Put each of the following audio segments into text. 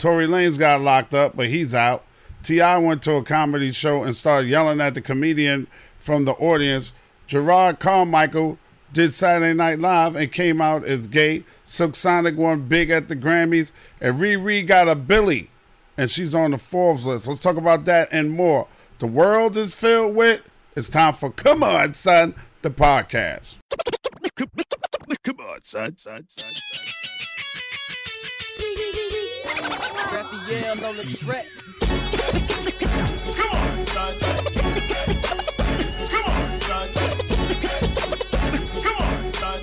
Tory Lanez got locked up, but he's out. T.I. went to a comedy show and started yelling at the comedian from the audience. Jerrod Carmichael did Saturday Night Live and came out as gay. Silk Sonic won big at the Grammys, and Riri got a Billy, and she's on the Forbes list. Let's talk about that and more. The world is filled with. It's time for Come On, Son, the podcast. Come on, son, son, son, son. Raphael's on the track. Come on, son. Come on, son. Come on, son.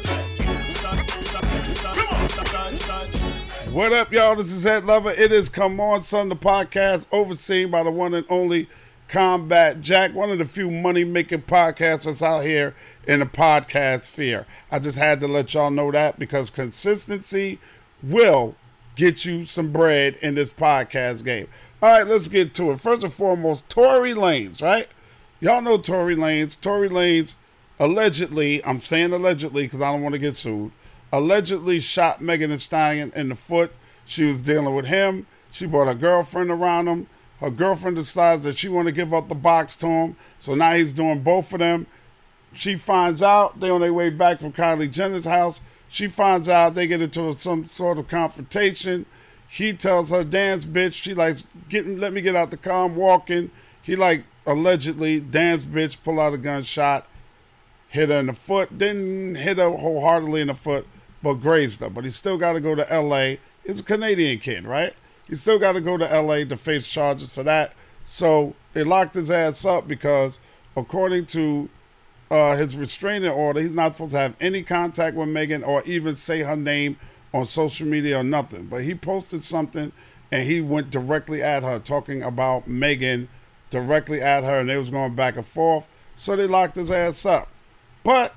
Come on, son, son. What up, y'all? This is Ed Lover. It is Come On Son, the podcast, overseen by the one and only Combat Jack, one of the few money making podcasters out here in the podcast sphere. I just had to let y'all know that because consistency will get you some bread in this podcast game. All right, let's get to it. First and foremost, Tory Lanez, right? Y'all know Tory Lanez. Tory Lanez allegedly, I'm saying allegedly because I don't want to get sued, allegedly shot Megan Thee Stallion in the foot. She was dealing with him. She brought a girlfriend around him. Her girlfriend decides that she want to give up the box to him. So now he's doing both of them. She finds out they on their way back from Kylie Jenner's house. She finds out they get into some sort of confrontation. He tells her, dance bitch. She likes getting let me get out the car. I'm walking. He like allegedly dance bitch, pull out a gun shot, hit her in the foot. Didn't hit her wholeheartedly in the foot, but grazed her. But he still got to go to L.A. He's a Canadian kid, right? He still got to go to L.A. to face charges for that. So they locked his ass up because, according to uh, his restraining order, he's not supposed to have any contact with Megan or even say her name on social media or nothing. But he posted something and he went directly at her, talking about Megan directly at her, and they was going back and forth. So they locked his ass up. But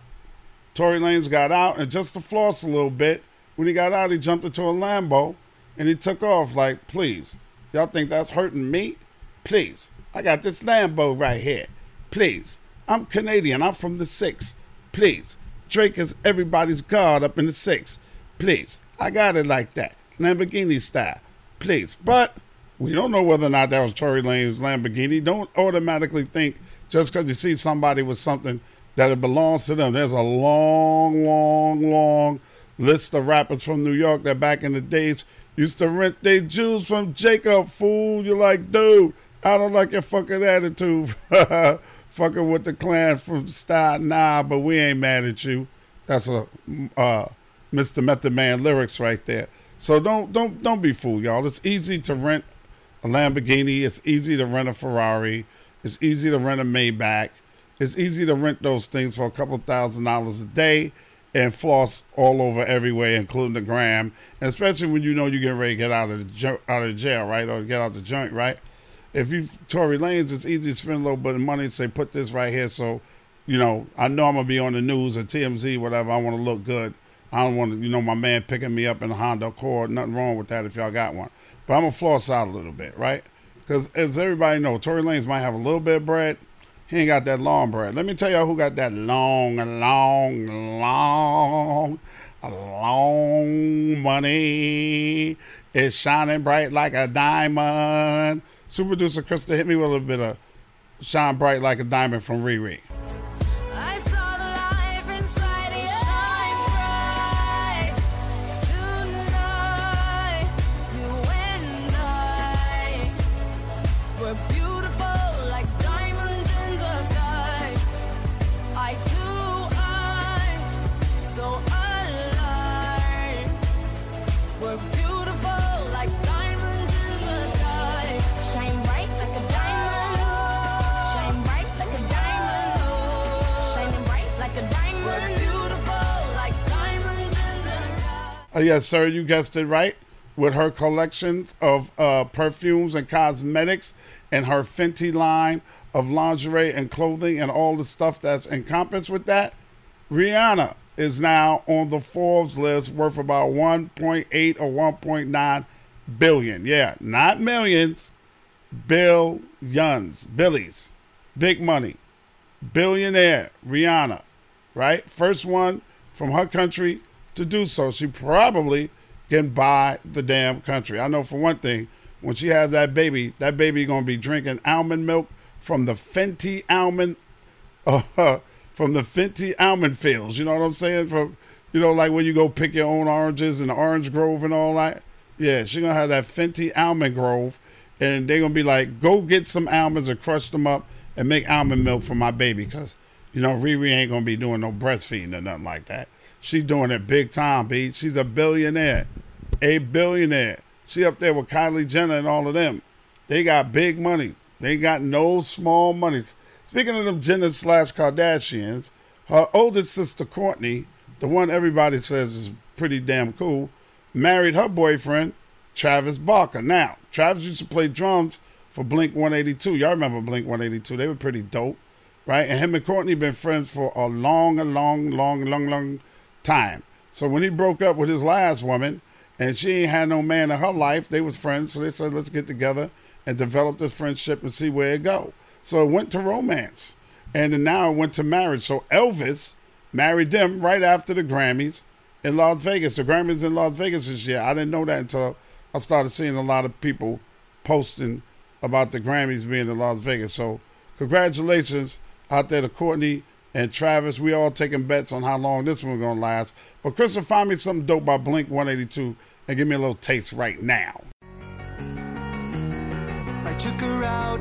Tory Lanez got out, and just to floss a little bit, when he got out, he jumped into a Lambo and he took off. Like, please, y'all think that's hurting me? Please, I got this Lambo right here. Please, I'm Canadian. I'm from the six. Please, Drake is everybody's god up in the six. Please, I got it like that, Lamborghini style. Please, but we don't know whether or not that was Tory Lanez's Lamborghini. Don't automatically think just because you see somebody with something that it belongs to them. There's a long, long, long list of rappers from New York that back in the days used to rent their Jews from Jacob, fool. You're like, dude, I don't like your fucking attitude. fucking with the clan from style. Nah, but we ain't mad at you. That's a uh, Mr. Method Man lyrics right there. So don't don't don't be fooled, y'all. It's easy to rent a Lamborghini. It's easy to rent a Ferrari. It's easy to rent a Maybach. It's easy to rent those things for a couple thousand dollars a day and floss all over everywhere, including the gram. And especially when you know you're getting ready to get out of the out of jail, right, or get out the joint, right? If you Tory Lanez, it's easy to spend a little bit of money. Say, put this right here, so you know I know I'm gonna be on the news or TMZ, whatever. I want to look good. I don't want to, you know, my man picking me up in a Honda Accord. Nothing wrong with that if y'all got one. But I'm gonna floss out a little bit, right? Because as everybody know, Tory Lanez might have a little bit of bread. He ain't got that long bread. Let me tell y'all who got that long, long, long, long money. It's shining bright like a diamond. Super producer Krista hit me with a little bit of shine bright like a diamond from Riri. Uh, yes, sir, you guessed it right. With her collections of uh, perfumes and cosmetics and her Fenty line of lingerie and clothing and all the stuff that's encompassed with that, Rihanna is now on the Forbes list worth about 1.8 or 1.9 billion. Yeah, not millions, billions, billies, big money, billionaire Rihanna, right? First one from her country to do so. She probably can buy the damn country. I know for one thing, when she has that baby, that baby gonna be drinking almond milk from the Fenty almond, uh, from the Fenty almond fields. You know what I'm saying? From you know, like when you go pick your own oranges in the orange grove and all that. Yeah, she gonna have that Fenty almond grove, and they're gonna be like, go get some almonds and crush them up and make almond milk for my baby, cause you know Riri ain't gonna be doing no breastfeeding or nothing like that. She doing it big time, B. She's a billionaire, a billionaire. She up there with Kylie Jenner and all of them. They got big money. They got no small monies. Speaking of them Jenner slash Kardashians, her oldest sister Kourtney, the one everybody says is pretty damn cool, married her boyfriend Travis Barker. Now, Travis used to play drums for Blink 182. Y'all remember Blink 182? They were pretty dope, right? And him and Kourtney been friends for a long, a long, long, long, long time. So when he broke up with his last woman, and she ain't had no man in her life, they was friends. So they said, let's get together and develop this friendship and see where it go. So it went to romance, and then now it went to marriage. So Elvis married them right after the Grammys in Las Vegas. The Grammys in Las Vegas this year. I didn't know that until I started seeing a lot of people posting about the Grammys being in Las Vegas. So congratulations out there to Kourtney and Travis. We all taking bets on how long this one's gonna last. But Krista, find me something dope by Blink 182 and give me a little taste right now. I took her out.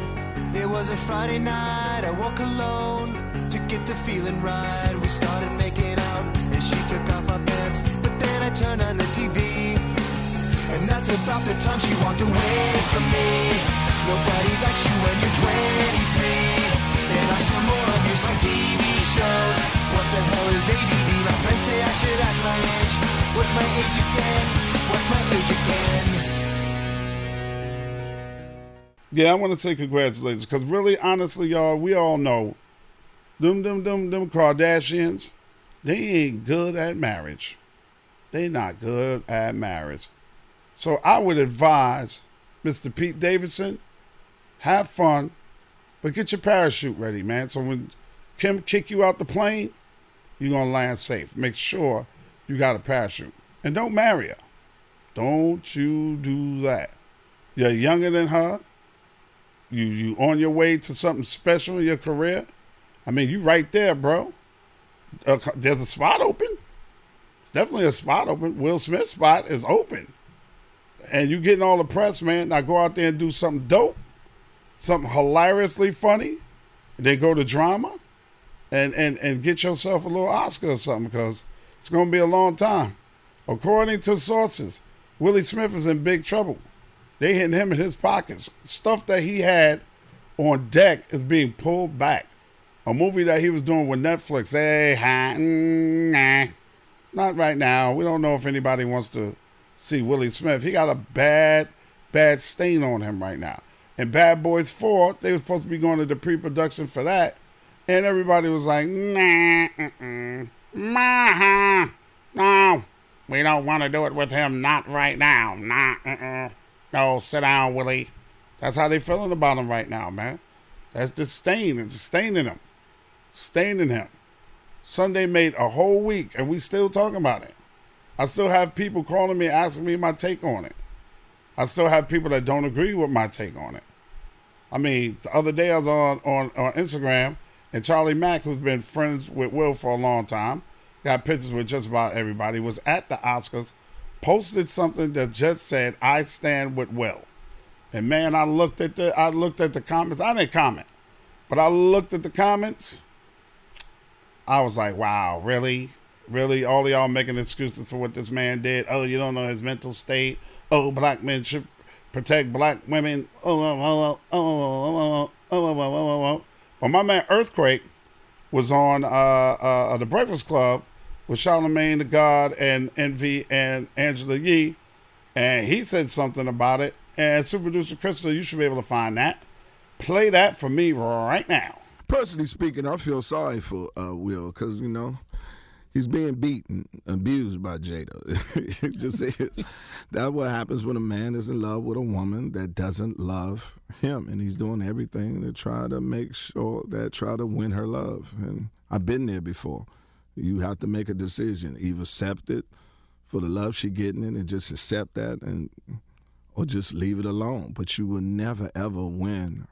It was a Friday night. I woke alone to get the feeling right. We started making out, and she took off my pants. But then I turned on the TV, and that's about the time she walked away from me. Nobody likes you when you're 23, and I still more What the hell is ADD? My friends say I should act my age. What's my age again? What's my age again? Yeah, I want to say congratulations because really, honestly, y'all, we all know them, them, them, them Kardashians, they ain't good at marriage. They not good at marriage. So I would advise Mr. Pete Davidson, have fun, but get your parachute ready, man. So when Kim kick you out the plane, you're gonna land safe. Make sure you got a parachute, and don't marry her. Don't you do that. You're younger than her you you on your way to something special in your career. I mean, you right there, bro. Uh, there's a spot open. It's definitely a spot open. Will Smith's spot is open, and you getting all the press, man. Now go out there and do something dope, something hilariously funny, and then go to drama, and and and get yourself a little Oscar or something because it's gonna be a long time. According to sources, Willie Smith is in big trouble. They hitting him in his pockets. Stuff that he had on deck is being pulled back. A movie that he was doing with Netflix. Hey, mm, nah, not right now. We don't know if anybody wants to see Willie Smith. He got a bad, bad stain on him right now. And Bad Boys 4, they were supposed to be going to the pre-production for that. And everybody was like, nah, uh-uh, nah, no, we don't want to do it with him, not right now, nah, uh-uh. No, sit down, Willie. That's how they feeling about him right now, man. That's the stain. It's staining him. Staining him. Sunday made a whole week, and we still talking about it. I still have people calling me, asking me my take on it. I still have people that don't agree with my take on it. I mean, the other day I was on, on, on Instagram, and Charlie Mack, who's been friends with Will for a long time, got pictures with just about everybody, was at the Oscars posted something that just said I stand with Will. And man, I looked at the I looked at the comments. I didn't comment, but I looked at the comments. I was like, wow, really? Really? All y'all making excuses for what this man did. Oh, you don't know his mental state. Oh, black men should protect black women. Oh, oh, oh, oh, oh, oh, oh, oh, oh, oh, oh, oh. Well, my man Earthquake was on uh, uh, the Breakfast Club with Charlemagne the God and Envy and Angela Yee, and he said something about it. And super producer Krista, you should be able to find that. Play that for me right now. Personally speaking, I feel sorry for uh, Will because you know he's being beaten, abused by Jada. it just is. That's what happens when a man is in love with a woman that doesn't love him, and he's doing everything to try to make sure that try to win her love. And I've been there before. You have to make a decision: either accept it for the love she getting it, and just accept that, and or just leave it alone. But you will never ever win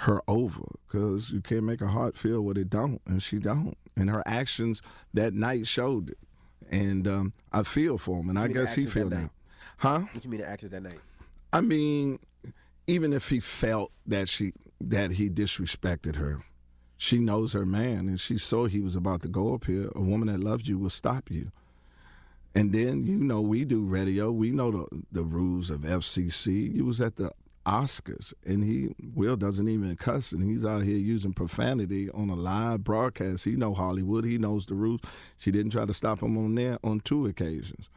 her over because you can't make a heart feel what it don't, and she don't. And her actions that night showed it. And um, I feel for him, and I guess he feel now. Huh? What you mean the actions that night? I mean, even if he felt that she that he disrespected her, she knows her man, and she saw he was about to go up here. A woman that loves you will stop you. And then you know we do radio. We know the the rules of FCC. He was at the Oscars, and he Will doesn't even cuss, and he's out here using profanity on a live broadcast. He know Hollywood. He knows the rules. She didn't try to stop him on there on two occasions.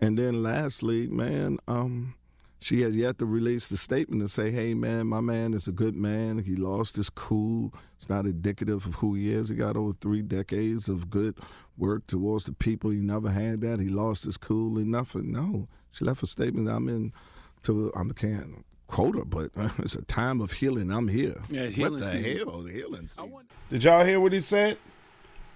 And then lastly, man, um, she has yet to release the statement and say, hey, man, my man is a good man. He lost his cool. It's not indicative of who he is. He got over three decades of good work towards the people. He never had that. He lost his cool and nothing. No. She left a statement. I'm in to, I can't quote her, but it's a time of healing. I'm here. Yeah, what healing the season. hell? Healing season. Did y'all hear what he said?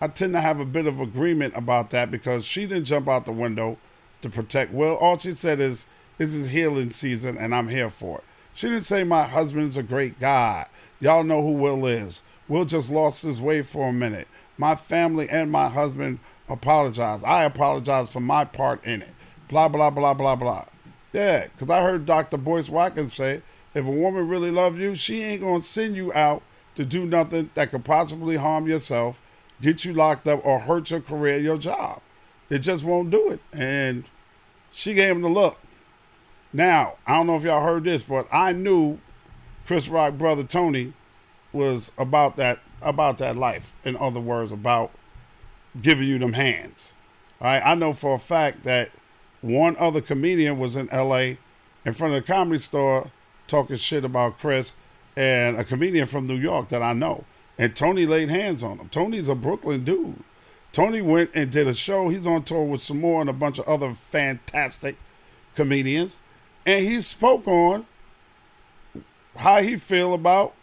I tend to have a bit of agreement about that because she didn't jump out the window to protect Will. All she said is, "This is healing season, and I'm here for it." She didn't say my husband's a great guy. Y'all know who Will is. Will just lost his way for a minute. My family and my husband apologize. I apologize for my part in it. Blah blah blah blah blah. Yeah, because I heard Dr. Boyce Watkins say, if a woman really loves you, she ain't gonna send you out to do nothing that could possibly harm yourself, get you locked up, or hurt your career, your job. It just won't do it. And she gave him the look. Now, I don't know if y'all heard this, but I knew Chris Rock brother Tony was about that about that life. In other words, about giving you them hands. All right, I know for a fact that one other comedian was in L.A. in front of the comedy store talking shit about Chris, and a comedian from New York that I know. And Tony laid hands on him. Tony's a Brooklyn dude. Tony went and did a show. He's on tour with Sommore and a bunch of other fantastic comedians, and he spoke on how he feel about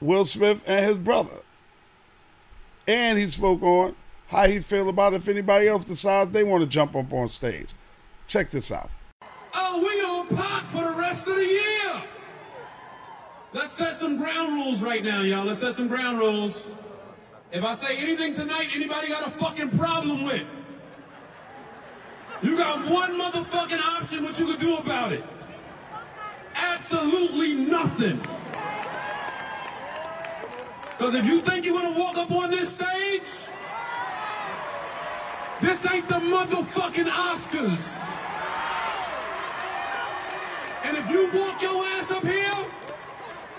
Will Smith and his brother. And he spoke on how he feel about if anybody else decides they want to jump up on stage. Check this out. Oh, we gonna pop for the rest of the year. Let's set some ground rules right now, y'all. Let's set some ground rules. If I say anything tonight, anybody got a fucking problem with? You got one motherfucking option what you could do about it. Absolutely nothing. Because if you think you're gonna walk up on this stage, this ain't the motherfucking Oscars. And if you walk your ass up here,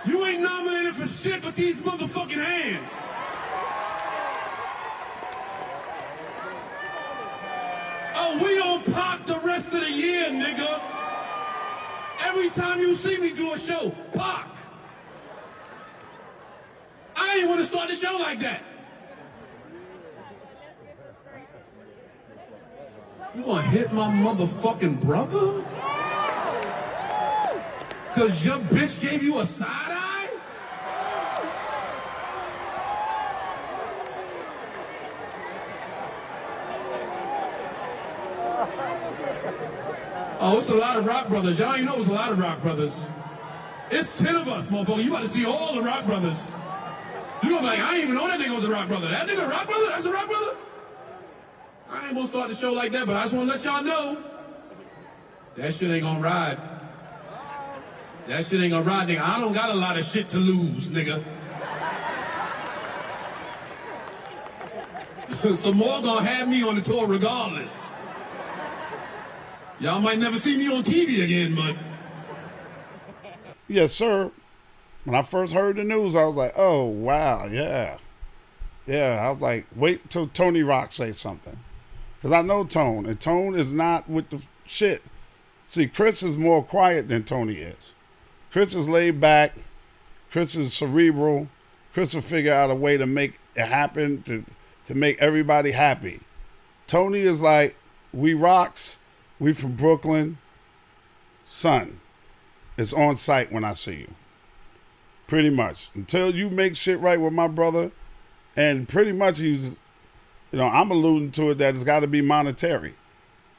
you ain't nominated for shit but these motherfucking hands. Oh, we don't pop the rest of the year, nigga. Every time you see me do a show, pop. I ain't want to start the show like that. You gonna hit my motherfucking brother? Cause your bitch gave you a side eye? Oh, it's a lot of rock brothers. Y'all ain't know it's a lot of rock brothers. It's 10 of us, motherfucker. You about to see all the rock brothers. You gonna be like, I didn't even know that nigga was a rock brother. That nigga a rock brother? That's a rock brother? I ain't gonna start the show like that, but I just wanna let y'all know that shit ain't gonna ride. That shit ain't gonna ride, nigga. I don't got a lot of shit to lose, nigga. Sommore gonna have me on the tour regardless. Y'all might never see me on TV again, but Yes, sir. When I first heard the news, I was like, oh, wow, yeah. Yeah, I was like, wait till Tony Rock say something. Because I know Tone, and Tone is not with the shit. See, Chris is more quiet than Tony is. Chris is laid back. Chris is cerebral. Chris will figure out a way to make it happen, to, to make everybody happy. Tony is like, we rocks. We from Brooklyn. Son, it's on site when I see you. Pretty much. Until you make shit right with my brother, and pretty much he's, you know, I'm alluding to it that it's got to be monetary.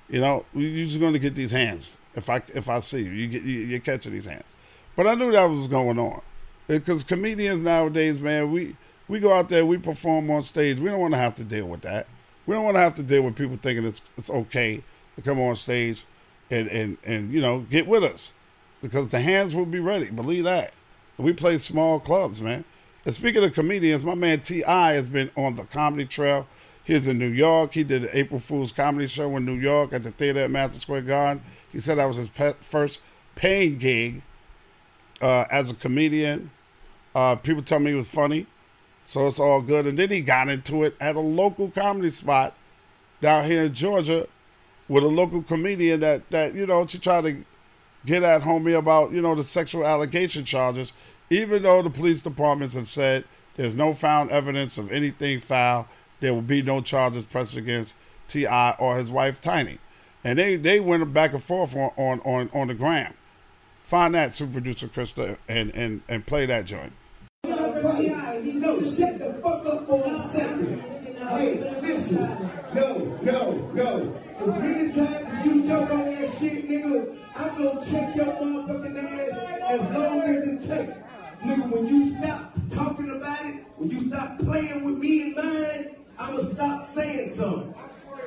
You know, you're just going to get these hands. If I if I see you, you get you, you're catching these hands. But I knew that was going on uh, because comedians nowadays, man, we we go out there, we perform on stage. We don't want to have to deal with that. We don't want to have to deal with people thinking it's it's okay to come on stage and and and you know get with us because the hands will be ready. Believe that. We play small clubs, man. And speaking of comedians, my man T.I. has been on the comedy trail. He's in New York. He did the April Fool's comedy show in New York at the theater at Madison Square Garden. He said that was his pe- first paying gig uh, as a comedian. Uh, people tell me he was funny, so it's all good. And then he got into it at a local comedy spot down here in Georgia with a local comedian that, that you know, to try to get at homie about, you know, the sexual allegation charges, even though the police departments have said there's no found evidence of anything foul, there will be no charges pressed against T.I. or his wife, Tiny. And they, they went back and forth on, on, on, on the gram. Find that, super producer Krista, and, and, and play that joint. No, shut the fuck up for a second. Hey, listen. No, no, no. As many times as you talk on that shit, nigga, I'm gonna check your motherfucking ass as long as it takes. Nigga, when you stop talking about it, when you stop playing with me and mine, I'ma stop saying something.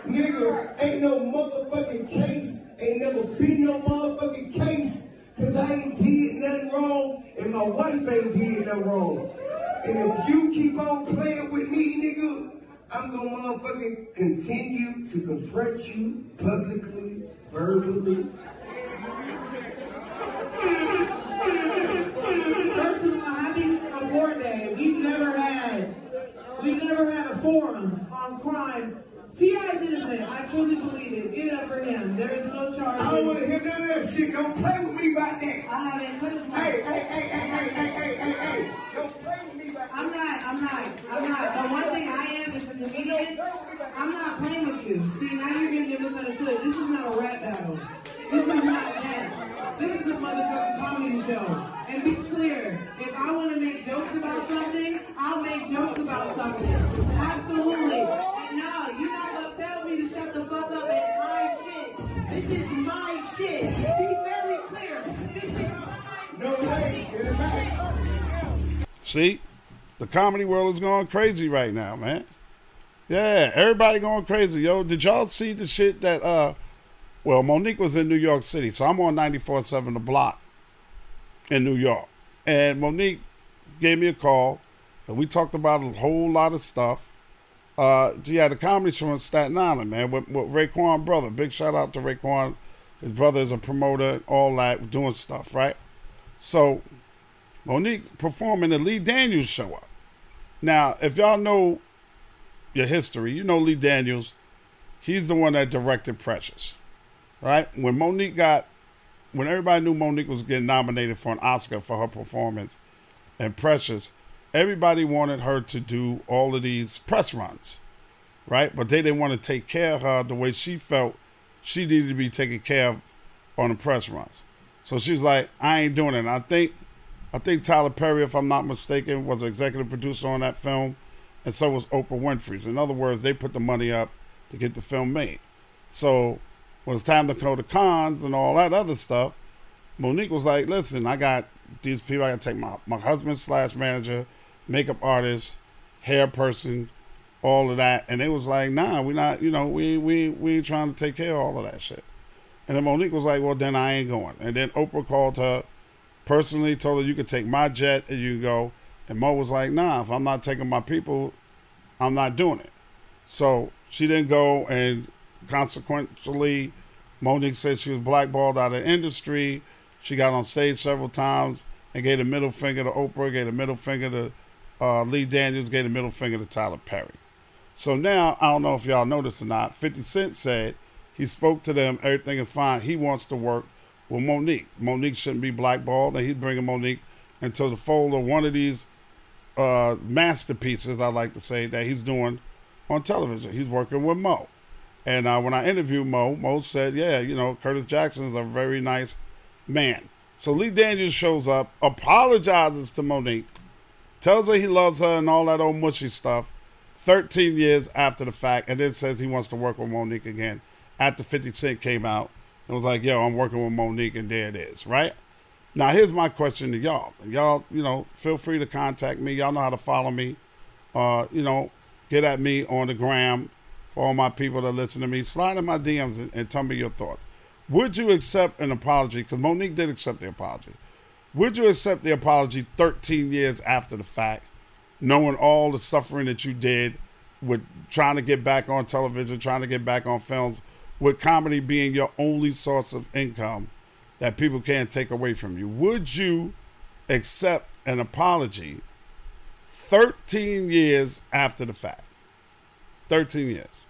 Nigga, ain't no motherfucking case, ain't never been no motherfucking case, cause I ain't did nothing wrong, and my wife ain't did nothing wrong. And if you keep on playing with me, nigga, I'm gonna motherfucking continue to confront you publicly, verbally. First of all, happy award day. We've never had, we've never had a forum on crime. T.I.'s innocent. I truly believe it. Give it up for him. There is no charge. I don't wanna hear none of that shit. Don't play with me about that. I haven't put his Hey, hey, hey, hey, hey, hey, hey, hey, hey. Don't play with me about I'm not, I'm not, I'm not. The one thing I am is a comedian. I'm not playing with you. See, now you're getting misunderstood. This is not a rap battle. This is not that. This is a motherfucking comedy show. And be clear, if I want to make jokes about something, I'll make jokes about something. Absolutely. And no, you're not gonna tell me to shut the fuck up. It's my shit. This is my shit. Be very clear. This is No way. Get it back. See, the comedy world is going crazy right now, man. Yeah, everybody going crazy, yo. Did y'all see the shit that uh well, Mo'Nique was in New York City, so I'm on 94.7 the block in New York. And Mo'Nique gave me a call and we talked about a whole lot of stuff. Uh she had a comedy show in Staten Island, man, with, with Raekwon brother. Big shout out to Raekwon. His brother is a promoter, all that, doing stuff, right? So Mo'Nique performing the Lee Daniels show up. Now, if y'all know your history, you know Lee Daniels. He's the one that directed Precious, right? When Mo'Nique got, when everybody knew Mo'Nique was getting nominated for an Oscar for her performance in Precious, everybody wanted her to do all of these press runs, right? But they didn't want to take care of her the way she felt she needed to be taken care of on the press runs. So she's like, I ain't doing it. And I think I think Tyler Perry, if I'm not mistaken, was an executive producer on that film, and so was Oprah Winfrey's. In other words, they put the money up to get the film made. So when it's time to go to Cannes and all that other stuff, Mo'Nique was like, listen, I got these people, I got to take my, my husband slash manager, makeup artist, hair person, all of that. And they was like, nah, we not, you know, we, we, we ain't trying to take care of all of that shit. And then Mo'Nique was like, well, then I ain't going. And then Oprah called her personally, told her, you could take my jet and you go. And Mo was like, nah, if I'm not taking my people, I'm not doing it. So she didn't go, and consequently, Mo'Nique said she was blackballed out of industry. She got on stage several times and gave a middle finger to Oprah, gave a middle finger to uh, Lee Daniels gave the middle finger to Tyler Perry. So now, I don't know if y'all noticed or not, 50 Cent said he spoke to them, everything is fine. He wants to work with Mo'Nique. Mo'Nique shouldn't be blackballed, and he's bringing Mo'Nique into the fold of one of these uh, masterpieces, I like to say, that he's doing on television. He's working with Mo. And uh, when I interviewed Mo, Mo said, yeah, you know, Curtis Jackson is a very nice man. So Lee Daniels shows up, apologizes to Mo'Nique, tells her he loves her and all that old mushy stuff 13 years after the fact, and then says he wants to work with Mo'Nique again after 50 Cent came out and was like, yo, I'm working with Mo'Nique, and there it is, right? Now, here's my question to y'all. Y'all, you know, feel free to contact me. Y'all know how to follow me. Uh, you know, get at me on the gram for all my people that listen to me. Slide in my DMs and, and tell me your thoughts. Would you accept an apology? Because Mo'Nique did accept the apology. Would you accept the apology 13 years after the fact, knowing all the suffering that you did with trying to get back on television, trying to get back on films, with comedy being your only source of income that people can't take away from you? Would you accept an apology 13 years after the fact? 13 years.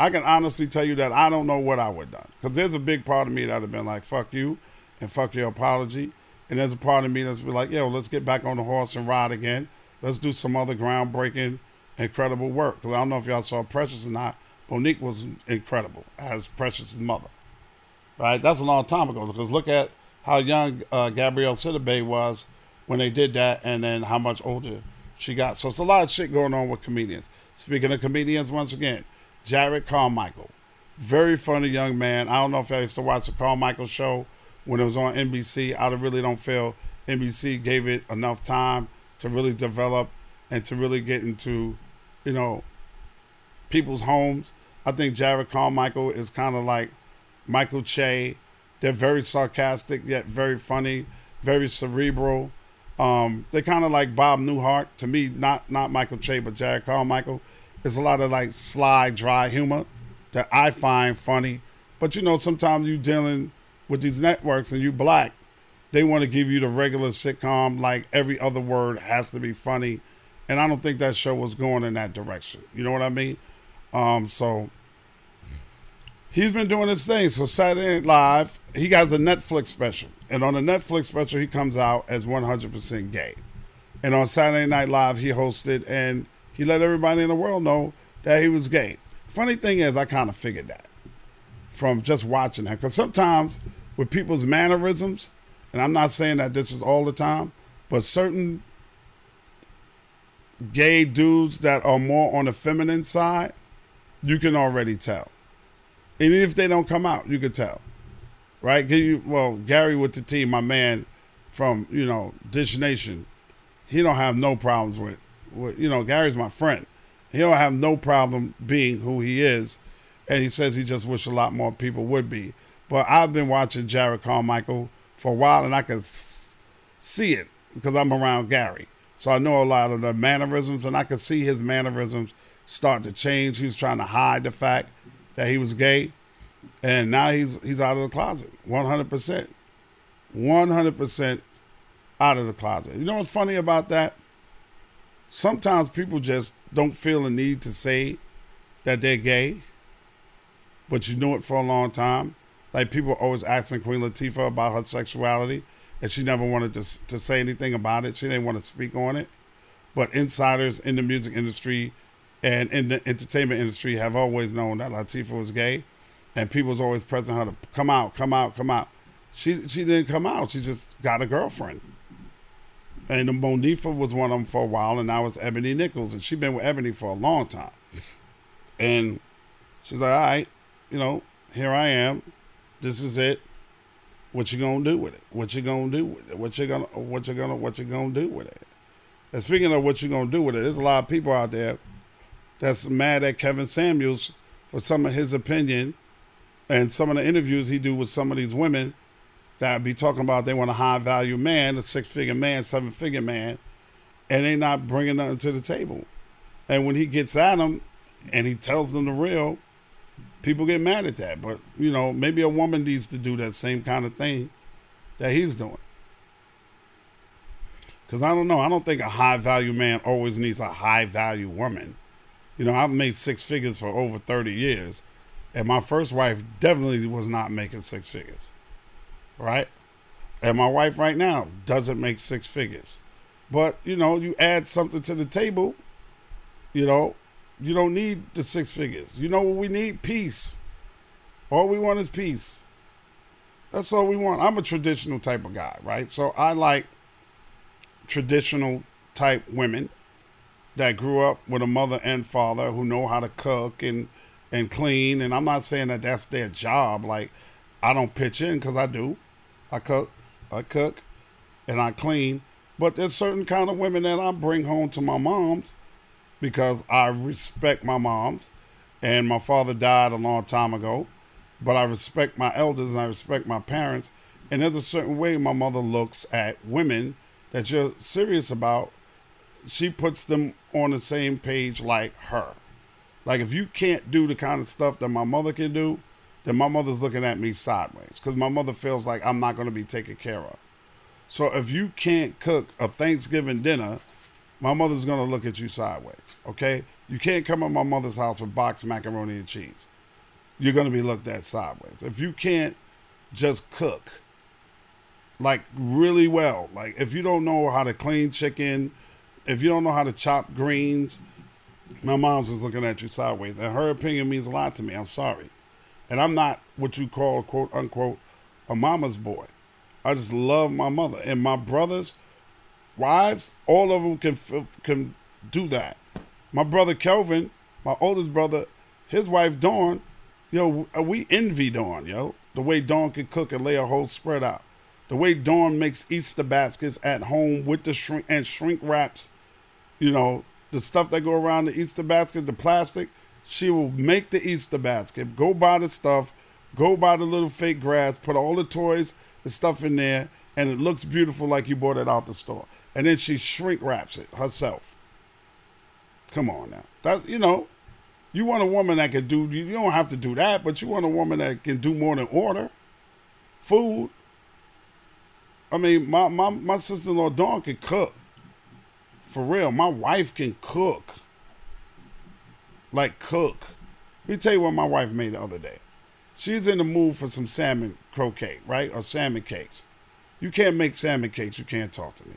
I can honestly tell you that I don't know what I would have done. Because there's a big part of me that would have been like, fuck you and fuck your apology. And there's a part of me that's be like, yo, let's get back on the horse and ride again. Let's do some other groundbreaking, incredible work. Because I don't know if y'all saw Precious or not. Mo'Nique was incredible as Precious's mother. Right? That's a long time ago. Because look at how young uh, Gabrielle Sidibe was when they did that and then how much older she got. So it's a lot of shit going on with comedians. Speaking of comedians, once again, Jerrod Carmichael. Very funny young man. I don't know if I used to watch the Carmichael show when it was on NBC. I really don't feel NBC gave it enough time to really develop and to really get into, you know, people's homes. I think Jerrod Carmichael is kind of like Michael Che. They're very sarcastic yet very funny, very cerebral. Um, they're kind of like Bob Newhart to me, not not Michael Che, but Jerrod Carmichael. It's a lot of like sly, dry humor that I find funny. But you know, sometimes you dealing with these networks and you black, they want to give you the regular sitcom, like every other word has to be funny. And I don't think that show was going in that direction. You know what I mean? Um, so he's been doing his thing. So Saturday Night Live, he got a Netflix special. And on the Netflix special, he comes out as 100% gay. And on Saturday Night Live, he hosted and he let everybody in the world know that he was gay. Funny thing is, I kind of figured that from just watching him. Because sometimes with people's mannerisms, and I'm not saying that this is all the time, but certain gay dudes that are more on the feminine side, you can already tell. And if they don't come out, you can tell. Right? You well, Gary with the Tea, my man from, you know, Dish Nation, he don't have no problems with you know, Gary's my friend. He don't have no problem being who he is. And he says he just wish a lot more people would be. But I've been watching Jerrod Carmichael for a while and I can see it because I'm around Gary. So I know a lot of the mannerisms and I can see his mannerisms start to change. He was trying to hide the fact that he was gay. And now he's he's out of the closet. 100%. 100% out of the closet. You know what's funny about that? Sometimes people just don't feel a need to say that they're gay, but you knew it for a long time. Like people always asking Queen Latifah about her sexuality, and she never wanted to to say anything about it. She didn't want to speak on it. But insiders in the music industry and in the entertainment industry have always known that Latifah was gay, and people was always pressing her to come out, come out, come out. She she didn't come out. She just got a girlfriend. And the Monifa was one of them for a while, and now it's Eboni Nichols, and she's been with Eboni for a long time. And she's like, all right, you know, here I am. This is it. What you gonna do with it? What you gonna do with it? What you gonna what you gonna what you gonna do with it? And speaking of what you gonna do with it, there's a lot of people out there that's mad at Kevin Samuels for some of his opinion and some of the interviews he do with some of these women that be talking about they want a high value man, a six figure man, seven figure man, and they not bringing nothing to the table. And when he gets at them and he tells them the real, people get mad at that. But you know, maybe a woman needs to do that same kind of thing that he's doing. Because I don't know. I don't think a high value man always needs a high value woman. You know, I've made six figures for over 30 years, and my first wife definitely was not making six figures. Right? And my wife right now doesn't make six figures. But, you know, you add something to the table, you know, you don't need the six figures. You know what we need? Peace. All we want is peace. That's all we want. I'm a traditional type of guy, right? So I like traditional type women that grew up with a mother and father who know how to cook and and clean. And I'm not saying that that's their job. Like I don't pitch in because I do. I cook, I cook, and I clean. But there's certain kind of women that I bring home to my moms because I respect my moms, and my father died a long time ago. But I respect my elders and I respect my parents. And there's a certain way my mother looks at women that you're serious about. She puts them on the same page like her. Like if you can't do the kind of stuff that my mother can do, then my mother's looking at me sideways because my mother feels like I'm not going to be taken care of. So if you can't cook a Thanksgiving dinner, my mother's going to look at you sideways. Okay? You can't come at my mother's house with boxed macaroni and cheese. You're going to be looked at sideways. If you can't just cook like really well, like if you don't know how to clean chicken, if you don't know how to chop greens, my mom's is looking at you sideways. And her opinion means a lot to me. I'm sorry. And I'm not what you call, quote unquote, a mama's boy. I just love my mother. And my brothers, wives, all of them can, can do that. My brother Kelvin, my oldest brother, his wife Dawn, yo, uh, we envy Dawn, yo. The way Dawn can cook and lay a whole spread out. The way Dawn makes Easter baskets at home with the shrink and shrink wraps, you know, the stuff that go around the Easter basket, the plastic. She will make the Easter basket, go buy the stuff, go buy the little fake grass, put all the toys, the stuff in there, and it looks beautiful like you bought it out the store. And then she shrink wraps it herself. Come on now. That's you know, you want a woman that can do you don't have to do that, but you want a woman that can do more than order. Food. I mean, my my, my sister in law Dawn can cook. For real. My wife can cook. Like cook. Let me tell you what my wife made the other day. She's in the mood for some salmon croquet, right? Or salmon cakes. You can't make salmon cakes, you can't talk to me.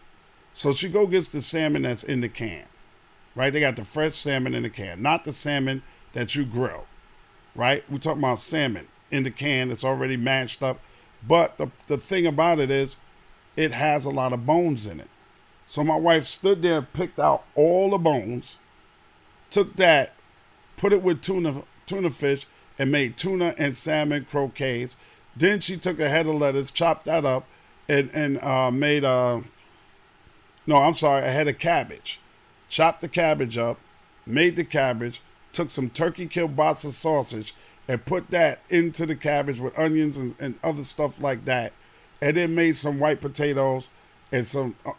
So she go gets the salmon that's in the can. Right? They got the fresh salmon in the can, not the salmon that you grill. Right? We're talking about salmon in the can that's already mashed up. But the, the thing about it is it has a lot of bones in it. So my wife stood there picked out all the bones, took that, put it with tuna tuna fish, and made tuna and salmon croquettes. Then she took a head of lettuce, chopped that up, and and uh, made a. No, I'm sorry, a head of cabbage. Chopped the cabbage up, made the cabbage, took some turkey kielbasa sausage, and put that into the cabbage with onions and, and other stuff like that, and then made some white potatoes and some. Uh,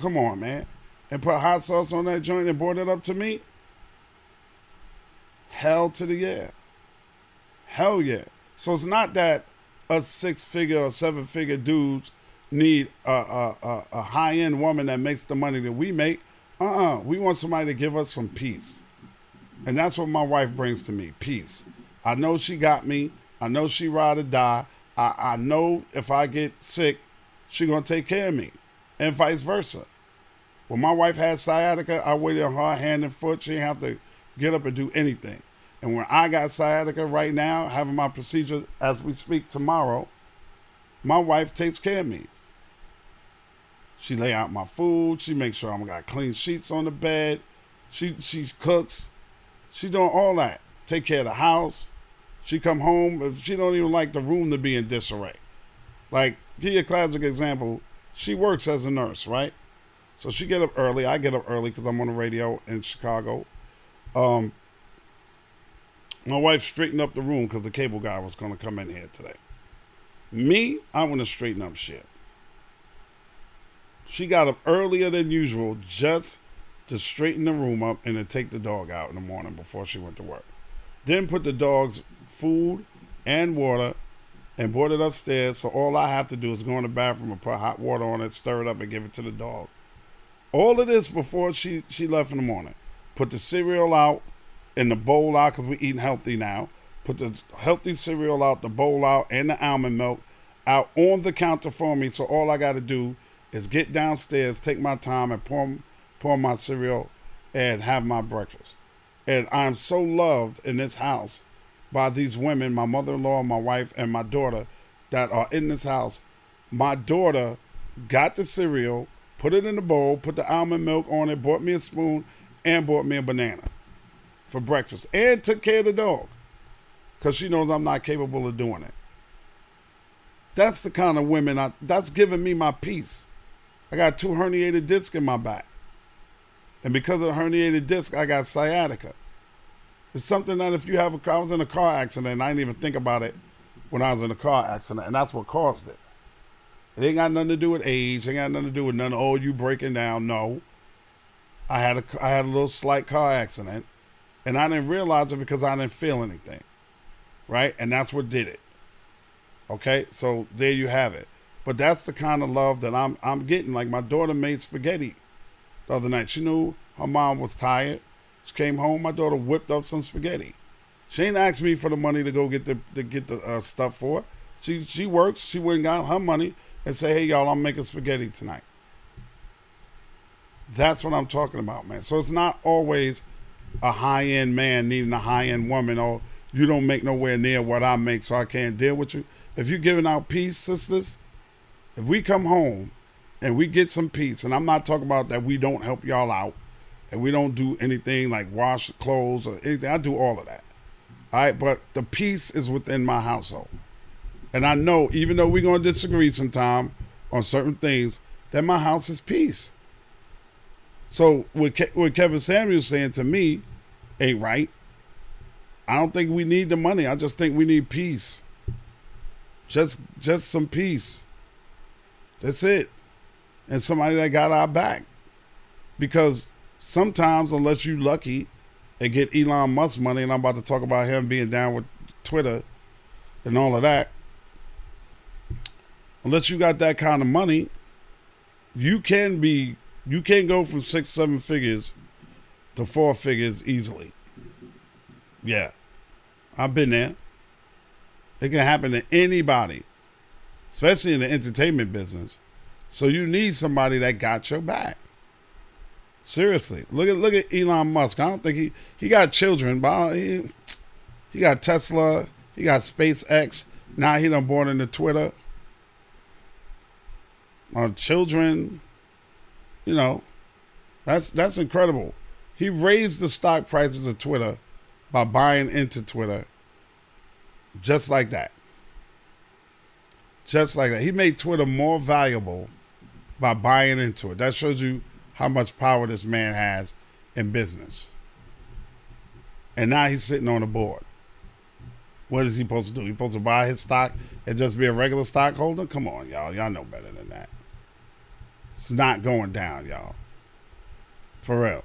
come on, man, and put hot sauce on that joint and brought it up to me. Hell to the yeah. Hell yeah. So it's not that us six figure or seven figure dudes need a, a, a, a high end woman that makes the money that we make. Uh uh-uh. uh We want somebody to give us some peace. And that's what my wife brings to me peace. I know she got me. I know she ride or die. I, I know if I get sick, she gonna take care of me. And vice versa. When my wife had sciatica, I waited on her hand and foot. She didn't have to get up and do anything. And when I got sciatica right now, having my procedure as we speak tomorrow, my wife takes care of me. She lay out my food. She makes sure I'm got clean sheets on the bed. She she cooks. She doing all that. Take care of the house. She come home. If she don't even like the room to be in disarray. Like, give you a classic example. She works as a nurse, right? So she get up early. I get up early because I'm on the radio in Chicago. Um, my wife straightened up the room because the cable guy was going to come in here today. Me, I want to straighten up shit. She got up earlier than usual just to straighten the room up and to take the dog out in the morning before she went to work. Then put the dog's food and water and brought it upstairs. So all I have to do is go in the bathroom and put hot water on it, stir it up, and give it to the dog. All of this before she she left in the morning. Put the cereal out in the bowl out because we're eating healthy now. Put the healthy cereal out, the bowl out, and the almond milk out on the counter for me. So all I got to do is get downstairs, take my time, and pour pour my cereal and have my breakfast. And I'm so loved in this house by these women, my mother-in-law, my wife, and my daughter, that are in this house. My daughter got the cereal, put it in the bowl, put the almond milk on it, bought me a spoon, and bought me a banana for breakfast, and took care of the dog because she knows I'm not capable of doing it. That's the kind of women I. That's giving me my peace. I got two herniated discs in my back, and because of the herniated disc, I got sciatica. It's something that if you have a, I was in a car accident, and I didn't even think about it when I was in a car accident, and that's what caused it. It ain't got nothing to do with age. It ain't got nothing to do with none. Oh, you breaking down? No. I had a I had a little slight car accident, and I didn't realize it because I didn't feel anything, right? And that's what did it. Okay, so there you have it. But that's the kind of love that I'm I'm getting. Like my daughter made spaghetti the other night. She knew her mom was tired. She came home. My daughter whipped up some spaghetti. She ain't asked me for the money to go get the to get the uh, stuff for. Her. She she works. She went and got her money and say, "Hey y'all, I'm making spaghetti tonight." That's what I'm talking about, man. So it's not always a high end man needing a high end woman, or you don't make nowhere near what I make, so I can't deal with you. If you're giving out peace, sisters, if we come home and we get some peace, and I'm not talking about that we don't help y'all out and we don't do anything like wash clothes or anything. I do all of that. All right, but the peace is within my household. And I know, even though we're going to disagree sometime on certain things, that my house is peace. So what, Ke- what Kevin Samuels saying to me ain't right. I don't think we need the money. I just think we need peace. Just just some peace. That's it. And somebody that got our back. Because sometimes, unless you lucky and get Elon Musk money, and I'm about to talk about him being down with Twitter and all of that, unless you got that kind of money, you can be you can't go from six, seven figures to four figures easily. Yeah. I've been there. It can happen to anybody, especially in the entertainment business. So you need somebody that got your back. Seriously, look at look at Elon Musk. I don't think he he got children, but uh, he he got Tesla, he got SpaceX. Now he done born into Twitter. On children, you know, that's that's incredible. He raised the stock prices of Twitter by buying into Twitter, just like that. Just like that, he made Twitter more valuable by buying into it. That shows you how much power this man has in business. And now he's sitting on the board. What is he supposed to do? He supposed to buy his stock and just be a regular stockholder? Come on, y'all. Y'all know better than that. It's not going down, y'all. For real.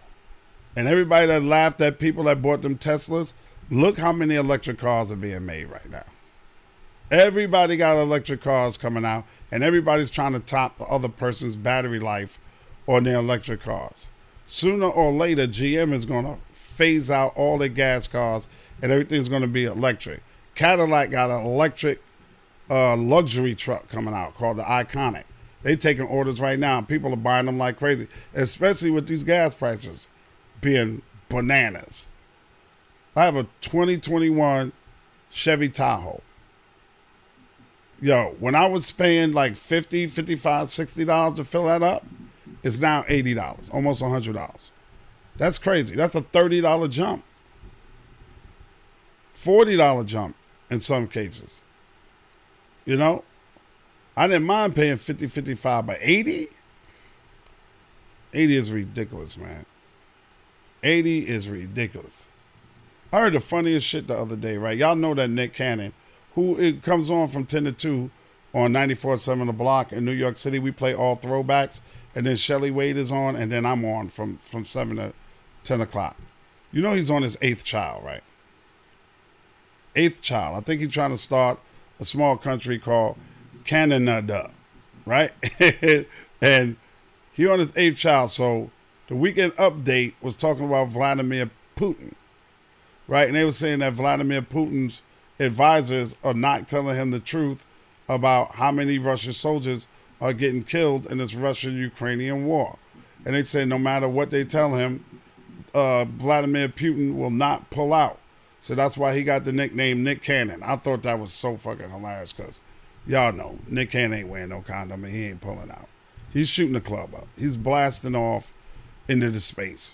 And everybody that laughed at people that bought them Teslas, look how many electric cars are being made right now. Everybody got electric cars coming out, and everybody's trying to top the other person's battery life on their electric cars. Sooner or later, GM is going to phase out all their gas cars, and everything's going to be electric. Cadillac got an electric uh, luxury truck coming out called the Iconic. They taking orders right now. People are buying them like crazy, especially with these gas prices being bananas. I have a 2021 Chevy Tahoe. Yo, when I was paying like 50 55 $60 to fill that up, it's now $80, almost $100. That's crazy. That's a $30 jump. $40 jump in some cases. You know? I didn't mind paying 50 55 but 80 80 is ridiculous, man. 80 is ridiculous. I heard the funniest shit the other day, right? Y'all know that Nick Cannon, who it comes on from 10 to 2 on 94.7 The Block in New York City. We play all throwbacks. And then Shelly Wade is on, and then I'm on from, from 7 to 10 o'clock. You know he's on his eighth child, right? Eighth child. I think he's trying to start a small country called Canada, right? and he on his eighth child. So the weekend update was talking about Vladimir Putin, right? And they were saying that Vladimir Putin's advisors are not telling him the truth about how many Russian soldiers are getting killed in this Russian Ukrainian war. And they say no matter what they tell him, uh, Vladimir Putin will not pull out. So that's why he got the nickname Nick Cannon. I thought that was so fucking hilarious because y'all know Nick Cannon ain't wearing no condom and he ain't pulling out. He's shooting the club up. He's blasting off into the space,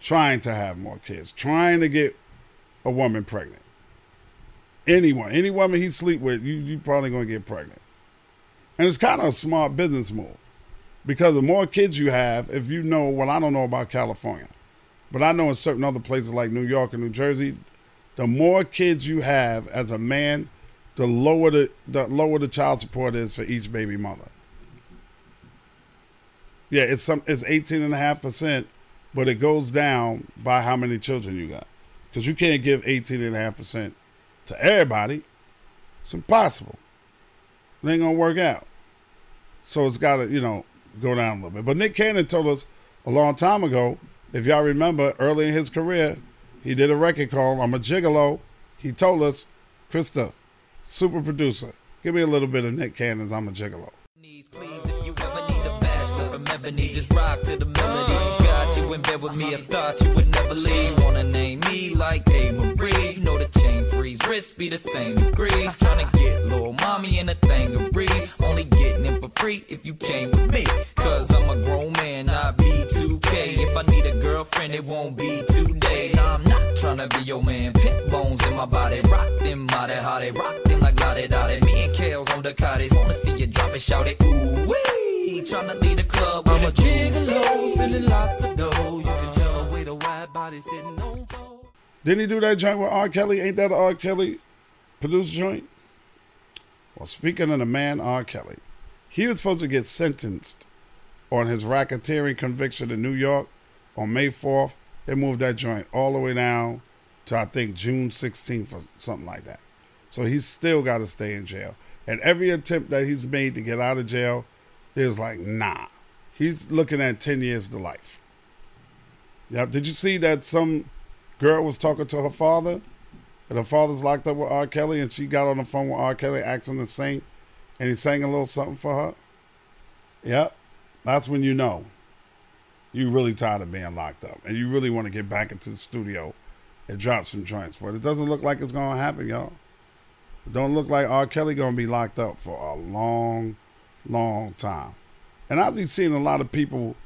trying to have more kids, trying to get a woman pregnant. Anyone, any woman he sleep with, you you probably gonna get pregnant. And it's kind of a smart business move because the more kids you have, if you know, well, I don't know about California, but I know in certain other places like New York and New Jersey, the more kids you have as a man, the lower the, the lower the child support is for each baby mother. Yeah, it's some it's eighteen and a half percent, but it goes down by how many children you got. Because you can't give eighteen and a half percent to everybody. It's impossible. It ain't gonna work out. So it's gotta, you know, go down a little bit. But Nick Cannon told us a long time ago, if y'all remember, early in his career, he did a record called I'm a Gigolo. He told us, Krista, super producer, give me a little bit of Nick Cannon's I'm a Gigolo. in bed with me, I thought you would never leave. Wanna name me like A. Marie, you know the chain freeze, wrist be the same get little mommy in a thing of breeze. Only getting it for free if you came with me. Cause I'm a grown man, I be 2K. If I need a girlfriend, it won't be today. Nah, I'm not tryna be your man. Pit bones in my body, rock them body, how they rock them like la de da Me and Kale's on the cottage, wanna see you drop it, shout it, ooh wee. Tryna lead the club. I'm a gigolo, spending lots of dough. You can tell the way the wide body sitting on floor. Didn't he do that joint with R. Kelly? Ain't that an R. Kelly producer joint? Well, speaking of the man R. Kelly, he was supposed to get sentenced on his racketeering conviction in New York on May 4th. They moved that joint all the way down to, I think, June 16th or something like that. So he's still got to stay in jail. And every attempt that he's made to get out of jail is like, nah. He's looking at 10 years to life. Yep. Did you see that some girl was talking to her father? Her father's locked up with R. Kelly, and she got on the phone with R. Kelly asking to sing, and he sang a little something for her. Yep. That's when you know you really tired of being locked up, and you really want to get back into the studio and drop some joints. But it doesn't look like it's gonna happen, y'all. It don't look like R. Kelly gonna be locked up for a long, long time. And I've been seeing a lot of people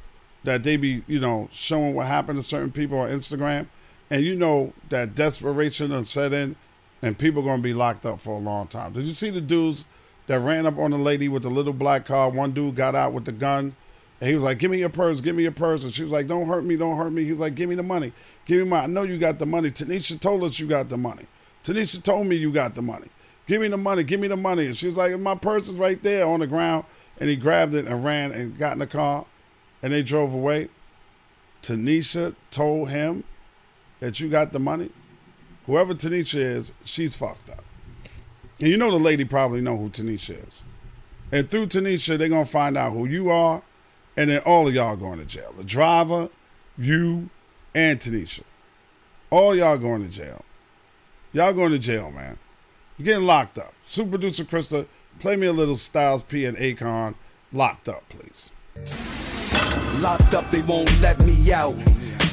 that they be, you know, showing what happened to certain people on Instagram. And you know that desperation has set in and people are gonna be locked up for a long time. Did you see the dudes that ran up on the lady with the little black car? One dude got out with the gun and he was like, Give me your purse, give me your purse. And she was like, Don't hurt me, don't hurt me. He was like, Give me the money. Give me my I know you got the money. Tanisha told us you got the money. Tanisha told me you got the money. Give me the money, give me the money. And she was like, My purse is right there on the ground and he grabbed it and ran and got in the car and they drove away. Tanisha told him that you got the money. Whoever Tanisha is, she's fucked up. And you know the lady probably know who Tanisha is. And through Tanisha, they're gonna find out who you are, and then all of y'all going to jail. The driver, you, and Tanisha. All y'all going to jail. Y'all going to jail, man. You're getting locked up. Super producer Krista, Play me a little Styles P and Akon. Locked up, please. Locked up, they won't let me out.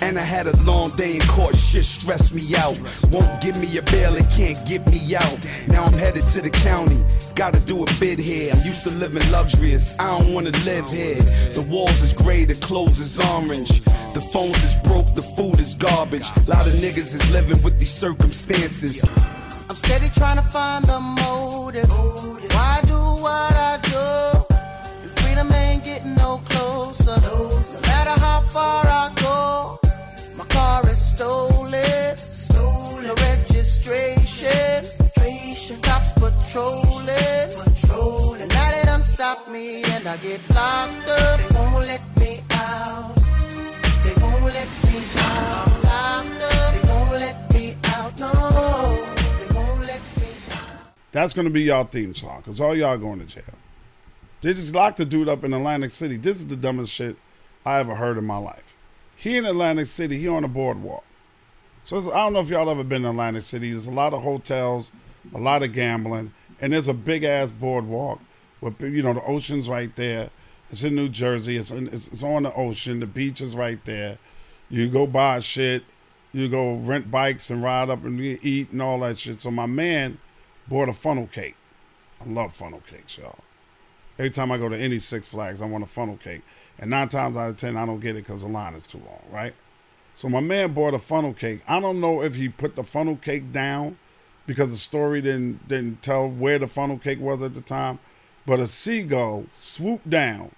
And I had a long day in court, shit stressed me out. Won't give me a bail, it can't get me out. Now I'm headed to the county, gotta do a bid here. I'm used to living luxurious, I don't wanna live here. The walls is gray, the clothes is orange. The phones is broke, the food is garbage. A lot of niggas is living with these circumstances. I'm steady trying to find the motive. Why do what I do? If freedom ain't getting patrolling. Patrolling. Now they stop me and I get locked up. They won't let me out. They won't let me out. That's gonna be y'all theme song, cause all y'all going to jail. They just locked the dude up in Atlantic City. This is the dumbest shit I ever heard in my life. He in Atlantic City, he on a boardwalk. So I don't know if y'all ever been to Atlantic City. There's a lot of hotels, a lot of gambling, and there's a big ass boardwalk with you know the ocean's right there. It's in New Jersey. It's in, it's, it's on the ocean. The beach is right there. You go buy shit. You go rent bikes and ride up and eat and all that shit. So my man bought a funnel cake. I love funnel cakes, y'all. Every time I go to any Six Flags, I want a funnel cake. And nine times out of ten, I don't get it because the line is too long, right? So my man bought a funnel cake. I don't know if he put the funnel cake down because the story didn't didn't tell where the funnel cake was at the time. But a seagull swooped down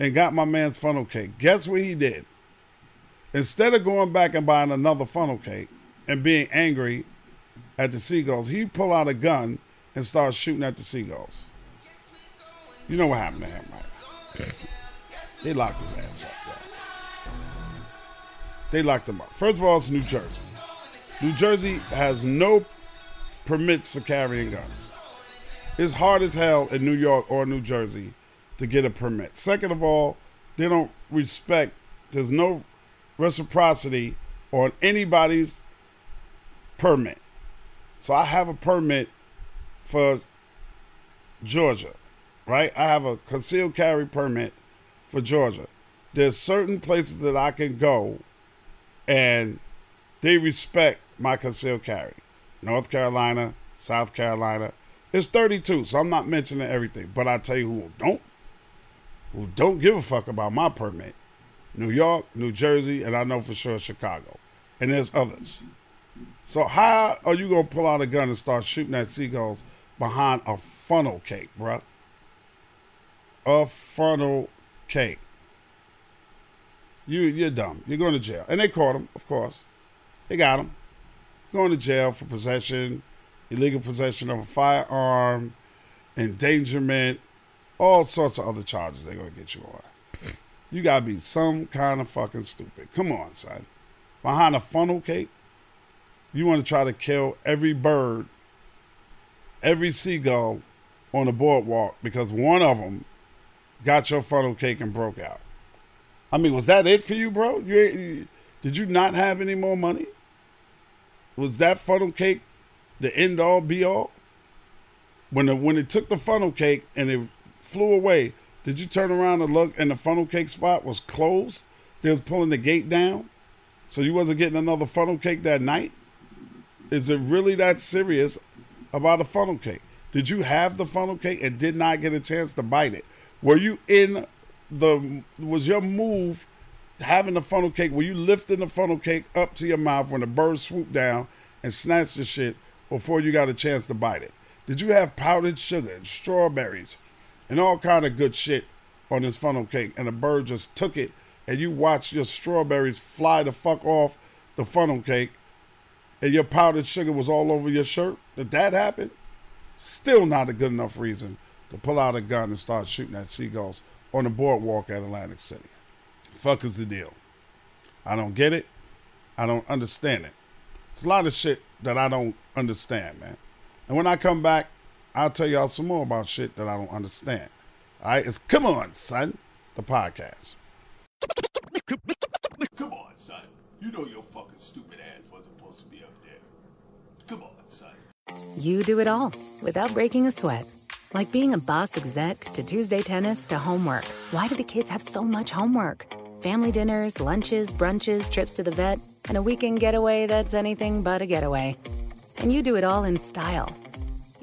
and got my man's funnel cake. Guess what he did? Instead of going back and buying another funnel cake and being angry at the seagulls, he pulled out a gun and started shooting at the seagulls. You know what happened to him, right? They locked his ass up. They locked him up. First of all, it's New Jersey. New Jersey has no permits for carrying guns. It's hard as hell in New York or New Jersey to get a permit. Second of all, they don't respect, there's no reciprocity on anybody's permit. So I have a permit for Georgia, right? I have a concealed carry permit for Georgia. There's certain places that I can go and they respect my concealed carry. North Carolina, South Carolina. It's 32, so I'm not mentioning everything. But I tell you who don't, who don't give a fuck about my permit. New York, New Jersey, and I know for sure Chicago. And there's others. So how are you gonna pull out a gun and start shooting at seagulls behind a funnel cake, bruh? A funnel cake. You you're dumb. You're going to jail. And they caught him, of course. They got him. Going to jail for possession, illegal possession of a firearm, endangerment, all sorts of other charges they're gonna get you on. You gotta be some kind of fucking stupid. Come on, son. Behind a funnel cake, you want to try to kill every bird, every seagull on the boardwalk because one of them got your funnel cake and broke out. I mean, was that it for you, bro? You, you did you not have any more money? Was that funnel cake the end all be all? When the, when it took the funnel cake and it flew away, did you turn around and look and the funnel cake spot was closed? They was pulling the gate down, so you wasn't getting another funnel cake that night. Is it really that serious about a funnel cake? Did you have the funnel cake and did not get a chance to bite it? Were you in the? Was your move having the funnel cake? Were you lifting the funnel cake up to your mouth when the bird swooped down and snatched the shit before you got a chance to bite it? Did you have powdered sugar and strawberries and all kind of good shit on this funnel cake and the bird just took it and you watched your strawberries fly the fuck off the funnel cake and your powdered sugar was all over your shirt? Did that happen? Still not a good enough reason to pull out a gun and start shooting at seagulls on the boardwalk at Atlantic City. Fuck is the deal? I don't get it. I don't understand it. It's a lot of shit that I don't understand, man. And when I come back, I'll tell y'all some more about shit that I don't understand. All right, it's Come On, Son, the podcast. Come on, son. You know your fucking stupid ass wasn't supposed to be up there. Come on, son. You do it all without breaking a sweat. Like being a boss exec to Tuesday tennis to homework. Why do the kids have so much homework? Family dinners, lunches, brunches, trips to the vet, and a weekend getaway that's anything but a getaway. And you do it all in style.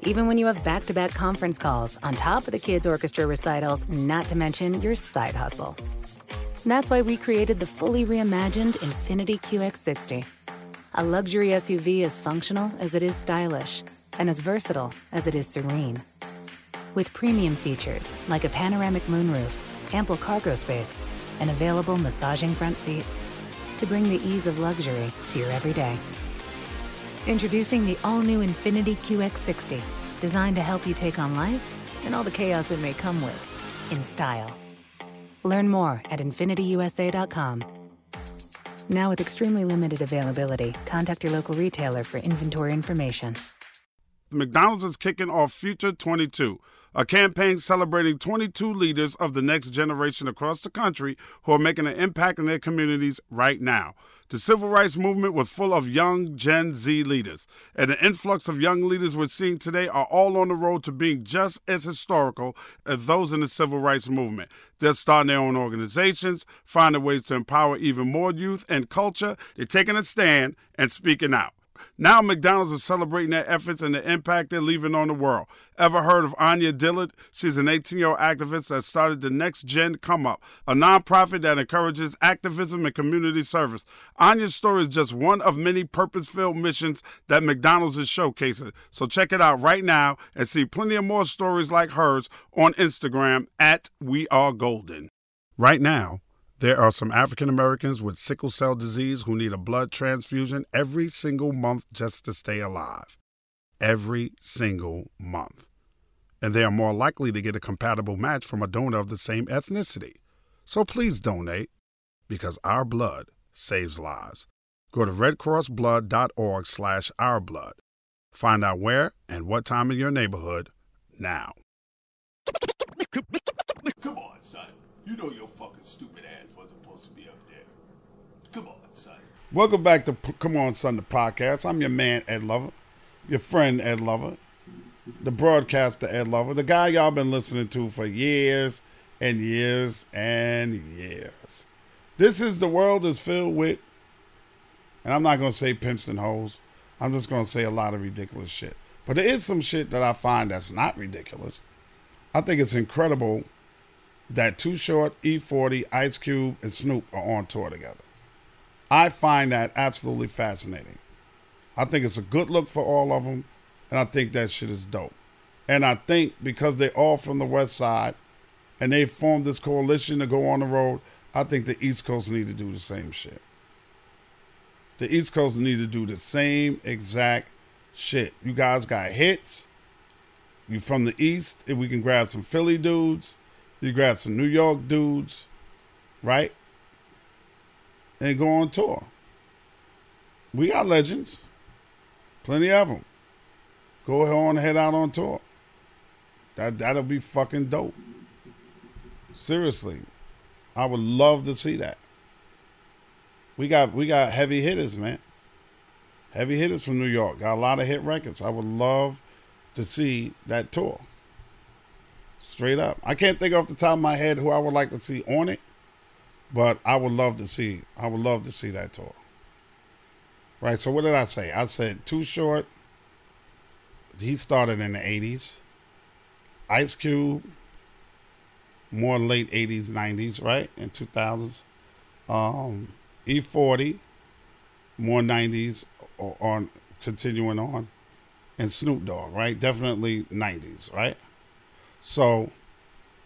Even when you have back to back conference calls on top of the kids' orchestra recitals, not to mention your side hustle. That's why we created the fully reimagined Infiniti QX60. A luxury SUV as functional as it is stylish, and as versatile as it is serene. With premium features like a panoramic moonroof, ample cargo space, and available massaging front seats to bring the ease of luxury to your everyday. Introducing the all new Infiniti QX60, designed to help you take on life and all the chaos it may come with in style. Learn more at infinitiusa.com. Now, with extremely limited availability, contact your local retailer for inventory information. McDonald's is kicking off Future 22, a campaign celebrating 22 leaders of the next generation across the country who are making an impact in their communities right now. The civil rights movement was full of young Gen Z leaders, and the influx of young leaders we're seeing today are all on the road to being just as historical as those in the civil rights movement. They're starting their own organizations, finding ways to empower even more youth and culture. They're taking a stand and speaking out. Now McDonald's is celebrating their efforts and the impact they're leaving on the world. Ever heard of Anya Dillard? She's an 18 year old activist that started the Next Gen Come Up, a nonprofit that encourages activism and community service. Anya's story is just one of many purpose filled missions that McDonald's is showcasing. So check it out right now and see plenty of more stories like hers on Instagram at We Are Golden. Right now, there are some African Americans with sickle cell disease who need a blood transfusion every single month just to stay alive. Every single month. And they are more likely to get a compatible match from a donor of the same ethnicity. So please donate because our blood saves lives. Go to redcrossblood.org slash ourblood. Find out where and what time in your neighborhood now. Come on, son. You know your fucking stupid ass wasn't supposed to be up there. Come on, son. Welcome back to P- Come On Sunday podcast. I'm your man, Ed Lover, your friend, Ed Lover, the broadcaster, Ed Lover, the guy y'all been listening to for years and years and years. This is the world is filled with, and I'm not to say pimps and hoes. I'm just to say a lot of ridiculous shit. But there is some shit that I find that's not ridiculous. I think it's incredible that Too Short, E40, Ice Cube, and Snoop are on tour together. I find that absolutely fascinating. I think it's a good look for all of them, and I think that shit is dope. And I think because they're all from the West Side and they formed this coalition to go on the road, I think the East Coast need to do the same shit. The East Coast need to do the same exact shit. You guys got hits. You from the East. If we can grab some Philly dudes, you grab some New York dudes, right? And go on tour. We got legends. Plenty of them. Go on head out on tour. That that'll be fucking dope. Seriously. I would love to see that. We got we got heavy hitters, man. Heavy hitters from New York. Got a lot of hit records. I would love to see that tour. Straight up. I can't think off the top of my head who I would like to see on it, but I would love to see I would love to see that tour. Right, so what did I say? I said too short. He started in the 80s. Ice Cube, more late 80s, 90s, right? In 2000s. Um, E40, more 90s or on continuing on. And Snoop Dogg, right? Definitely 90s, right? So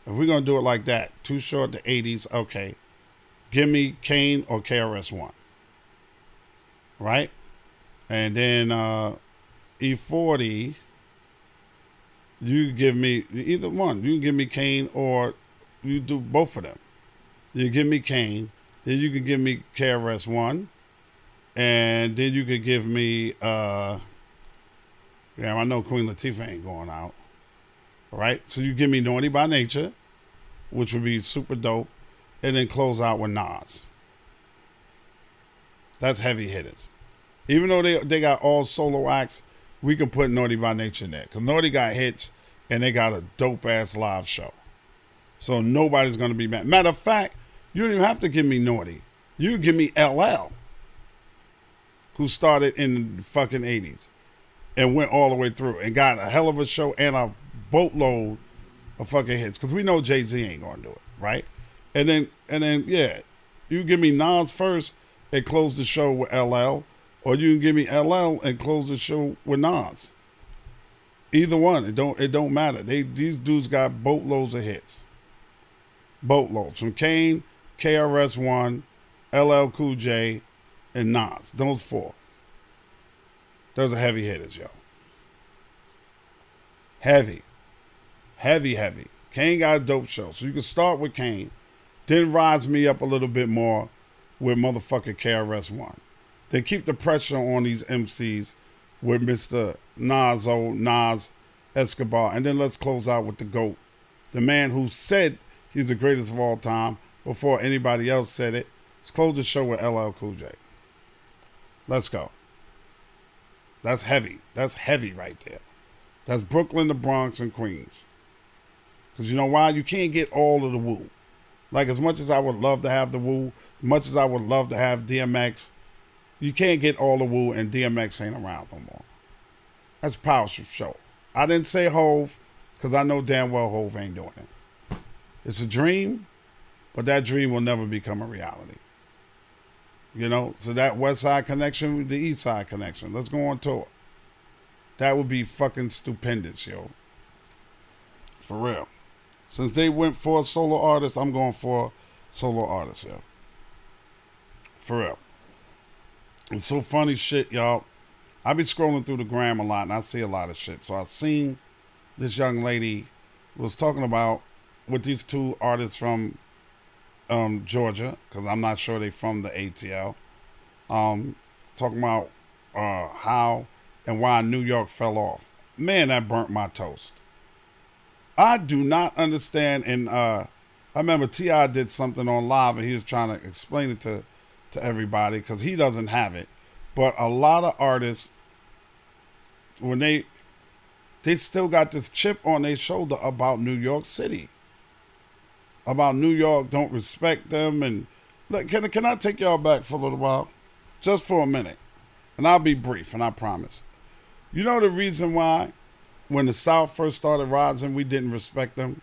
if we're gonna do it like that, too short the 80s, okay. Give me Kane or KRS-One. Right? And then uh E40, you give me either one. You can give me Kane or you do both of them. You give me Kane, then you can give me KRS-One, and then you could give me uh yeah, I know Queen Latifah ain't going out. Right, so you give me Naughty by Nature, which would be super dope, and then close out with Nas. That's heavy hitters. Even though they they got all solo acts, we can put Naughty by Nature in there because Naughty got hits and they got a dope ass live show. So nobody's gonna be mad. Matter of fact, you don't even have to give me Naughty. You give me LL, who started in the fucking eighties and went all the way through and got a hell of a show and a boatload of fucking hits. Because we know Jay Z ain't gonna do it, right? And then and then yeah, you give me Nas first and close the show with LL, or you can give me LL and close the show with Nas. Either one, it don't it don't matter. They these dudes got boatloads of hits. Boatloads from Kane, KRS One, LL Cool J, and Nas. Those four. Those are heavy hitters, yo. Heavy. Heavy, heavy. Kane got a dope show. So you can start with Kane, then rise me up a little bit more with motherfucking KRS One. Then keep the pressure on these MCs with Mr. Nas, Nas Escobar, and then let's close out with the GOAT, the man who said he's the greatest of all time before anybody else said it. Let's close the show with LL Cool J. Let's go. That's heavy. That's heavy right there. That's Brooklyn, the Bronx, and Queens. Because you know why? You can't get all of the Wu. Like, as much as I would love to have the Wu, as much as I would love to have DMX, you can't get all the Wu, and DMX ain't around no more. That's a powerful show. I didn't say Hove, because I know damn well Hove ain't doing it. It's a dream, but that dream will never become a reality. You know, so that West Side connection with the East Side connection. Let's go on tour. That would be fucking stupendous, yo. For real. Since they went for a solo artist, I'm going for a solo artist, yeah. For real. It's so funny shit, y'all. I be scrolling through the gram a lot and I see a lot of shit. So I've seen this young lady was talking about with these two artists from um, Georgia, because I'm not sure they from the ATL. Um, talking about uh, how and why New York fell off. Man, that burnt my toast. I do not understand. And uh, I remember T.I. did something on live, and he was trying to explain it to to everybody because he doesn't have it. But a lot of artists, when they they still got this chip on their shoulder about New York City about New York don't respect them. And look, can, can I take y'all back for a little while? Just for a minute. And I'll be brief, and I promise. You know the reason why when the South first started rising, we didn't respect them?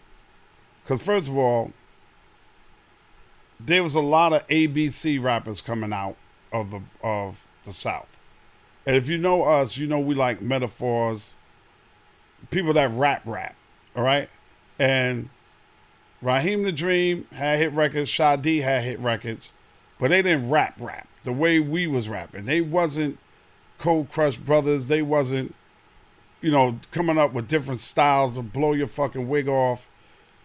Because, first of all, there was a lot of ABC rappers coming out of the, of the South. And if you know us, you know we like metaphors, people that rap rap, all right? And Raheem the Dream had hit records, Shy D had hit records, but they didn't rap rap the way we was rapping. They wasn't Cold Crush Brothers. They wasn't, you know, coming up with different styles to blow your fucking wig off.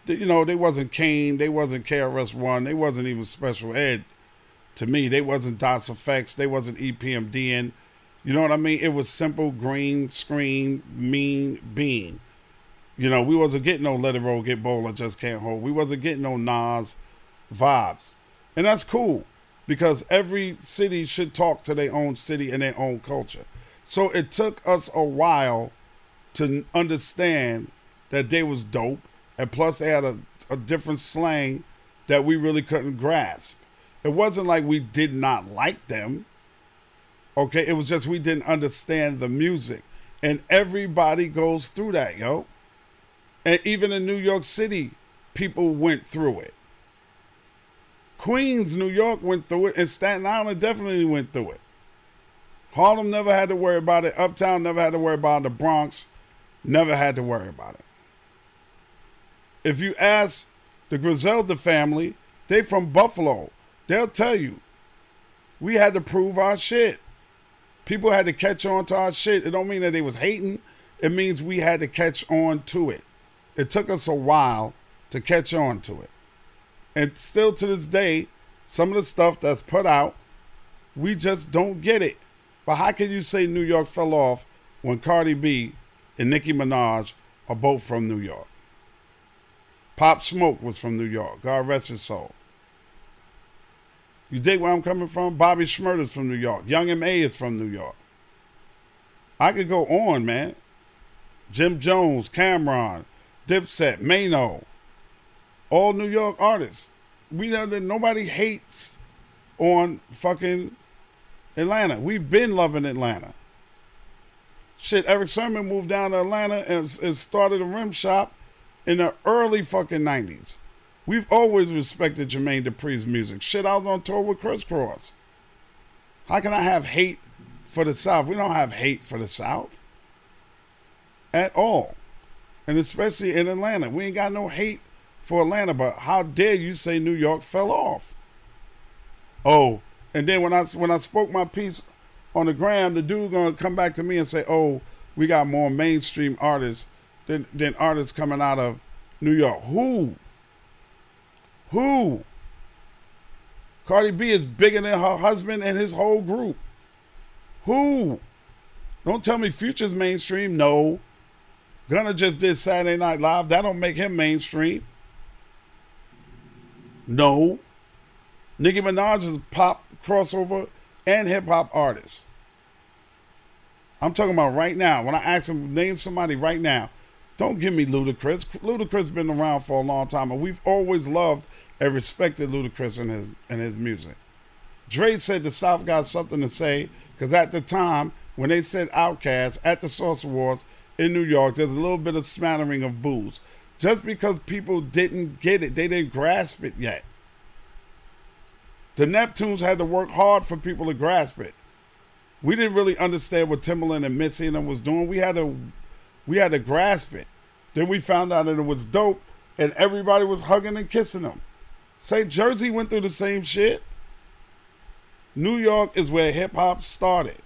You know, they wasn't Kane. They wasn't KRS One. They wasn't even Special Ed. To me, they wasn't Das EFX. They wasn't EPMDN. You know what I mean? It was simple, green screen, mean bean. You know, we wasn't getting no Let It Roll, Get Bold, I Just Can't Hold. We wasn't getting no Nas vibes. And that's cool because every city should talk to their own city and their own culture. So it took us a while to understand that they was dope. And plus they had a, a different slang that we really couldn't grasp. It wasn't like we did not like them. Okay, it was just we didn't understand the music. And everybody goes through that, yo. And even in New York City, people went through it. Queens, New York went through it, and Staten Island definitely went through it. Harlem never had to worry about it. Uptown never had to worry about it. The Bronx never had to worry about it. If you ask the Griselda family, they from Buffalo. They'll tell you, we had to prove our shit. People had to catch on to our shit. It don't mean that they was hating. It means we had to catch on to it. It took us a while to catch on to it. And still to this day, some of the stuff that's put out, we just don't get it. But how can you say New York fell off when Cardi B and Nicki Minaj are both from New York? Pop Smoke was from New York. God rest his soul. You dig where I'm coming from? Bobby Shmurda's from New York. Young M.A. is from New York. I could go on, man. Jim Jones, Cam'ron, Dipset, Mano, all New York artists. We know that nobody hates on fucking Atlanta. We've been loving Atlanta. Shit, Erick Sermon moved down to Atlanta and, and started a rim shop in the early fucking 90s. We've always respected Jermaine Dupri's music. Shit, I was on tour with Kris Kross. How can I have hate for the South? We don't have hate for the South at all. And especially in Atlanta. We ain't got no hate for Atlanta, but how dare you say New York fell off? Oh, and then when I when I spoke my piece on the gram, the dude gonna come back to me and say, "Oh, we got more mainstream artists than than artists coming out of New York." Who? Who? Cardi B is bigger than her husband and his whole group. Who? Don't tell me Future's mainstream. No. Gunna just did Saturday Night Live. That don't make him mainstream. No. Nicki Minaj is a pop crossover and hip hop artist. I'm talking about right now. When I ask him name somebody right now, don't give me Ludacris. Ludacris has been around for a long time, and we've always loved and respected Ludacris and his and his music. Dre said the South got something to say because at the time when they said Outkast at the Source Awards in New York, there's a little bit of smattering of boos. Just because people didn't get it, they didn't grasp it yet. The Neptunes had to work hard for people to grasp it. We didn't really understand what Timbaland and Missy and them was doing. We had to we had to grasp it. Then we found out that it was dope and everybody was hugging and kissing them. St. Jersey went through the same shit. New York is where hip hop started.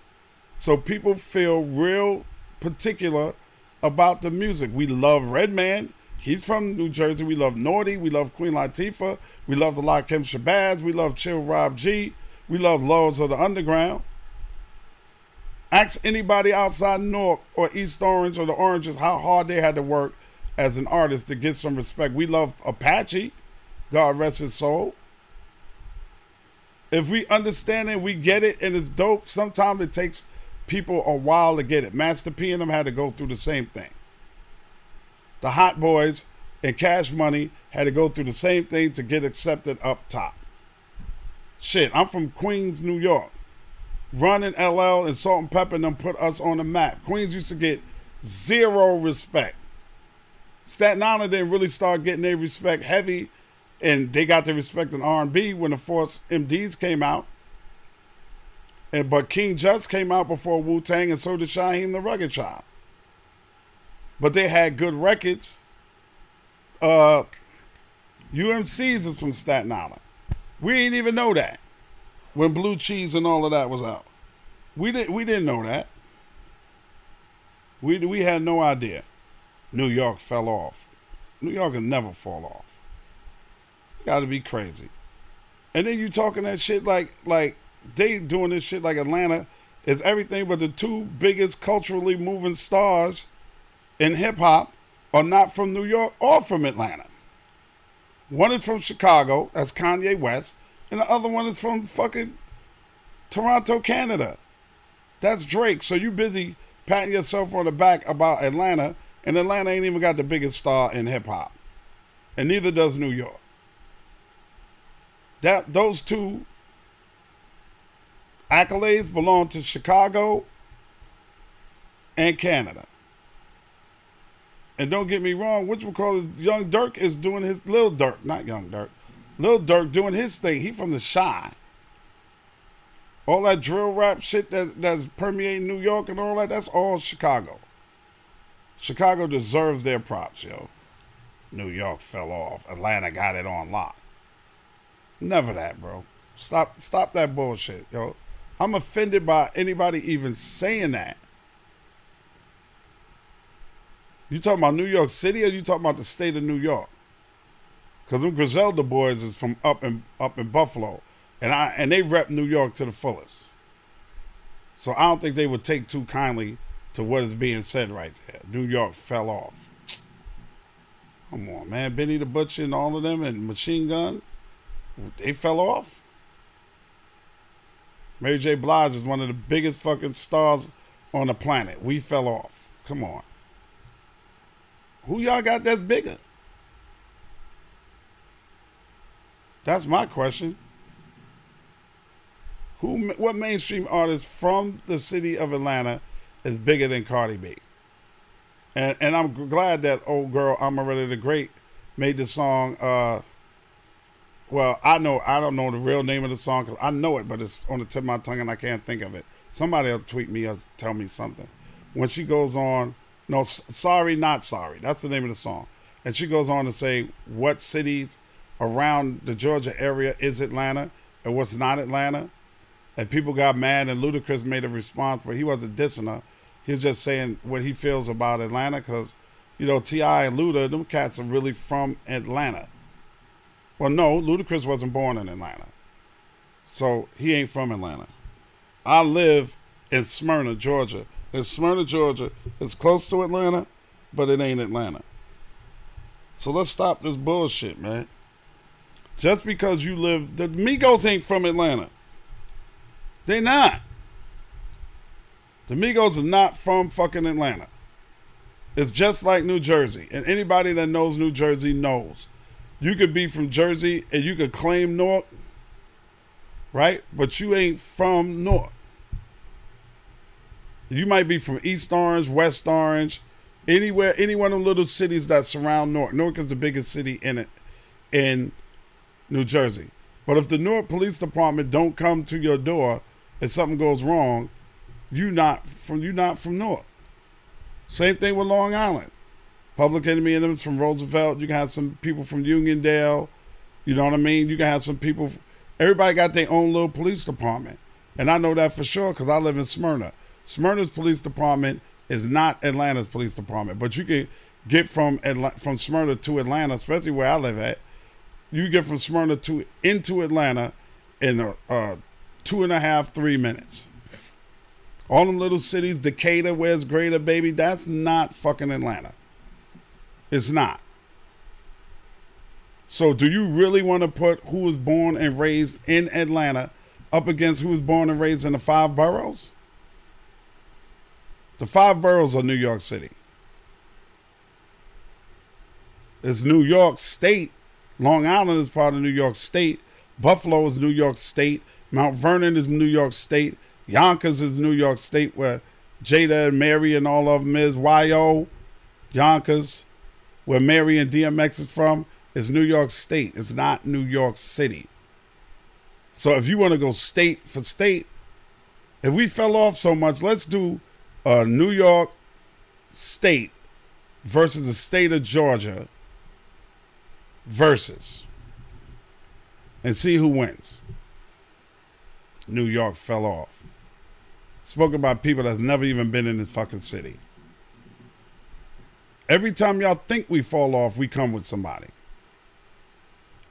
So people feel real particular about the music. We love Redman. He's from New Jersey. We love Naughty. We love Queen Latifah. We love the Lakim Shabazz. We love Chill Rob G. We love Lords of the Underground. Ask anybody outside Newark or East Orange or the Oranges how hard they had to work as an artist to get some respect. We love Apache. God rest his soul. If we understand it, we get it, and it's dope. Sometimes it takes people a while to get it. Master P and them had to go through the same thing. The Hot Boys and Cash Money had to go through the same thing to get accepted up top. Shit, I'm from Queens, New York. Run and LL and Salt and Pepa and them put us on the map. Queens used to get zero respect. Staten Island didn't really start getting their respect heavy, and they got their respect in R&B when the Force MDs came out. And but King Just came out before Wu Tang, and so did Shyheim the Rugged Child. But they had good records. Uh, UMC's is from Staten Island. We didn't even know that when Blue Cheese and all of that was out. We didn't we didn't know that. We we had no idea. New York fell off. New York will never fall off. Got to be crazy. And then you talking that shit like like they doing this shit like Atlanta is everything but the two biggest culturally moving stars in hip hop are not from New York or from Atlanta. One is from Chicago, that's Kanye West, and the other one is from fucking Toronto, Canada. That's Drake. So you busy patting yourself on the back about Atlanta, and Atlanta ain't even got the biggest star in hip hop. And neither does New York. That those two accolades belong to Chicago and Canada. And don't get me wrong, which we call Young Durk is doing his little Durk, not Young Durk. Lil Durk doing his thing. He from the Chi. All that drill rap shit that, that's permeating New York and all that, that's all Chicago. Chicago deserves their props, yo. New York fell off. Atlanta got it on lock. Never that, bro. Stop stop that bullshit, yo. I'm offended by anybody even saying that. You talking about New York City or you talking about the state of New York? Cause them Griselda boys is from up in up in Buffalo, and I and they rep New York to the fullest. So I don't think they would take too kindly to what is being said right there. New York fell off. Come on, man. Benny the Butcher and all of them and Machine Gun, they fell off. Mary J. Blige is one of the biggest fucking stars on the planet. We fell off. Come on. Who y'all got that's bigger? That's my question. Who, what mainstream artist from the city of Atlanta is bigger than Cardi B? And and I'm glad that old girl Amaretta the Great made the song. Uh, well, I know I don't know the real name of the song 'cause I know it, but it's on the tip of my tongue and I can't think of it. Somebody will tweet me or tell me something. When she goes on, no, sorry, not sorry. That's the name of the song. And she goes on to say what cities around the Georgia area is Atlanta and what's not Atlanta. And people got mad and Ludacris made a response, but he wasn't dissing her. He was just saying what he feels about Atlanta because, you know, T.I. and Luda, them cats are really from Atlanta. Well, no, Ludacris wasn't born in Atlanta. So he ain't from Atlanta. I live in Smyrna, Georgia, It's Smyrna, Georgia. It's close to Atlanta, but it ain't Atlanta. So let's stop this bullshit, man. Just because you live, the Migos ain't from Atlanta. They not. The Migos is not from fucking Atlanta. It's just like New Jersey. And anybody that knows New Jersey knows. You could be from Jersey and you could claim Newark, right? But you ain't from Newark. You might be from East Orange, West Orange, anywhere, any one of the little cities that surround Newark. Newark is the biggest city in it, in New Jersey. But if the Newark Police Department don't come to your door and something goes wrong, you not from you not from Newark. Same thing with Long Island. Public Enemy and from Roosevelt. You can have some people from Uniondale. You know what I mean? You can have some people. Everybody got their own little police department, and I know that for sure because I live in Smyrna. Smyrna's police department is not Atlanta's police department, but you can get from from Smyrna to Atlanta, especially where I live at. You get from Smyrna to into Atlanta in a, uh, two and a half, three minutes. All them little cities, Decatur, where's Greater, baby, that's not fucking Atlanta. It's not. So, do you really want to put who was born and raised in Atlanta up against who was born and raised in the five boroughs? The five boroughs of New York City. It's New York State. Long Island is part of New York State. Buffalo is New York State. Mount Vernon is New York State. Yonkers is New York State, where Jada and Mary and all of them is. YO, Yonkers, where Mary and DMX is from, is New York State. It's not New York City. So if you want to go state for state, if we fell off so much, let's do uh, New York State versus the state of Georgia versus and see who wins. New York fell off. Spoken by people that's never even been in this fucking city. Every time y'all think we fall off, we come with somebody.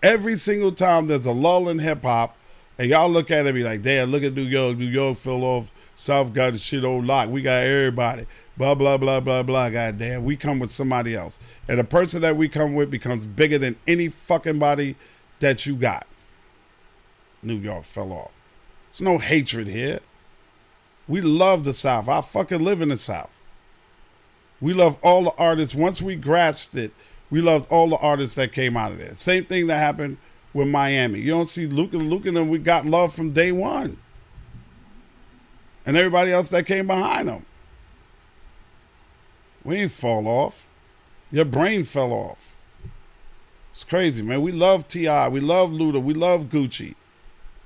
Every single time there's a lull in hip hop, and y'all look at it and be like, damn, look at New York. New York fell off. South got the shit on lock. We got everybody. Blah, blah, blah, blah, blah. God damn. We come with somebody else. And the person that we come with becomes bigger than any fucking body that you got. New York fell off. There's no hatred here. We love the South. I fucking live in the South. We love all the artists. Once we grasped it, we loved all the artists that came out of there. Same thing that happened with Miami. You don't see Luke and Luke and them. We got love from day one, and everybody else that came behind them. We ain't fall off. Your brain fell off. It's crazy, man. We love T.I. We love Luda. We love Gucci.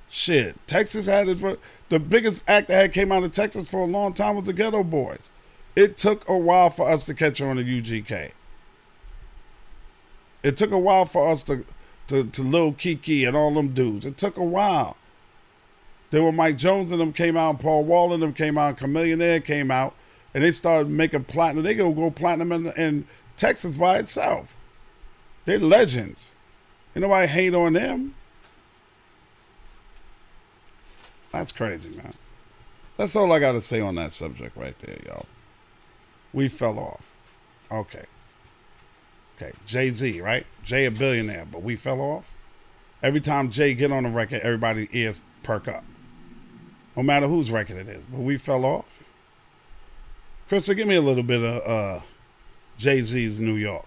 Shit, Texas had it. The biggest act that had came out of Texas for a long time was the Geto Boys. It took a while for us to catch on to UGK. It took a while for us to to, to Lil Keke and all them dudes. It took a while. Then when Mike Jones and them came out, and Paul Wall and them came out, Chamillionaire came out, and they started making platinum. They gonna go platinum in, in Texas by itself. They're legends. Ain't nobody hate on them. That's crazy, man. That's all I got to say on that subject right there, y'all. We fell off. Okay. Okay. Jay Z, right? Jay a billionaire, but we fell off. Every time Jay get on the record, everybody ears perk up. No matter whose record it is, but we fell off. Krista, give me a little bit of uh, Jay Z's New York.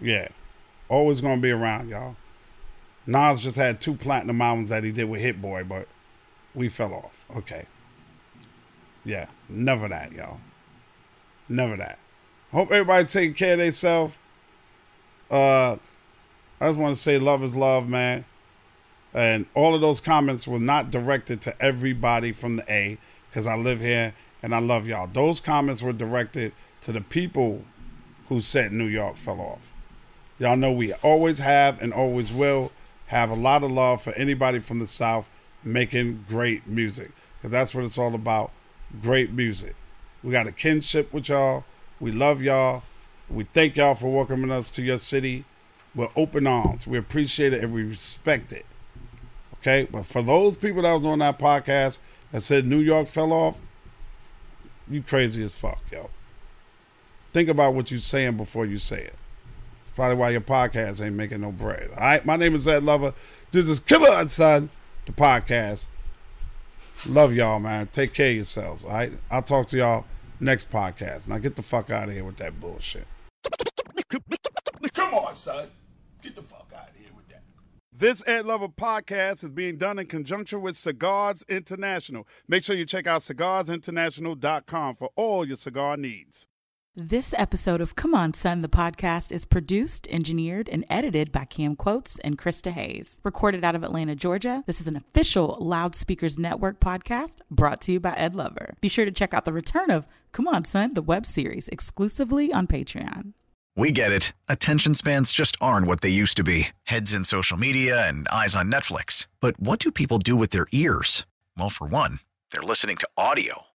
Yeah. Always gonna be around, y'all. Nas just had two platinum albums that he did with Hit Boy, but we fell off. Okay. Yeah. Never that, y'all. Never that. Hope everybody's taking care of themselves. Uh I just want to say love is love, man. And all of those comments were not directed to everybody from the A, because I live here and I love y'all. Those comments were directed to the people who said New York fell off. Y'all know we always have and always will have a lot of love for anybody from the South making great music. Because that's what it's all about great music. We got a kinship with y'all. We love y'all. We thank y'all for welcoming us to your city We're open arms. We appreciate it and we respect it. Okay? But for those people that was on that podcast that said New York fell off, you crazy as fuck, yo. Think about what you're saying before you say it. It's probably why your podcast ain't making no bread. All right? My name is Ed Lover. This is Come On Son, the podcast. Love y'all, man. Take care of yourselves, all right? I'll talk to y'all next podcast. Now get the fuck out of here with that bullshit. Come on, son. Get the fuck out of here with that. This Ed Lover podcast is being done in conjunction with Cigars International. Make sure you check out cigarsinternational.com for all your cigar needs. This episode of Come On Son, the podcast, is produced, engineered, and edited by CamQuotes and Krista Hayes. Recorded out of Atlanta, Georgia, this is an official Loudspeakers Network podcast brought to you by Ed Lover. Be sure to check out the return of Come On Son, the web series, exclusively on Patreon. We get it. Attention spans just aren't what they used to be heads in social media and eyes on Netflix. But what do people do with their ears? Well, for one, they're listening to audio.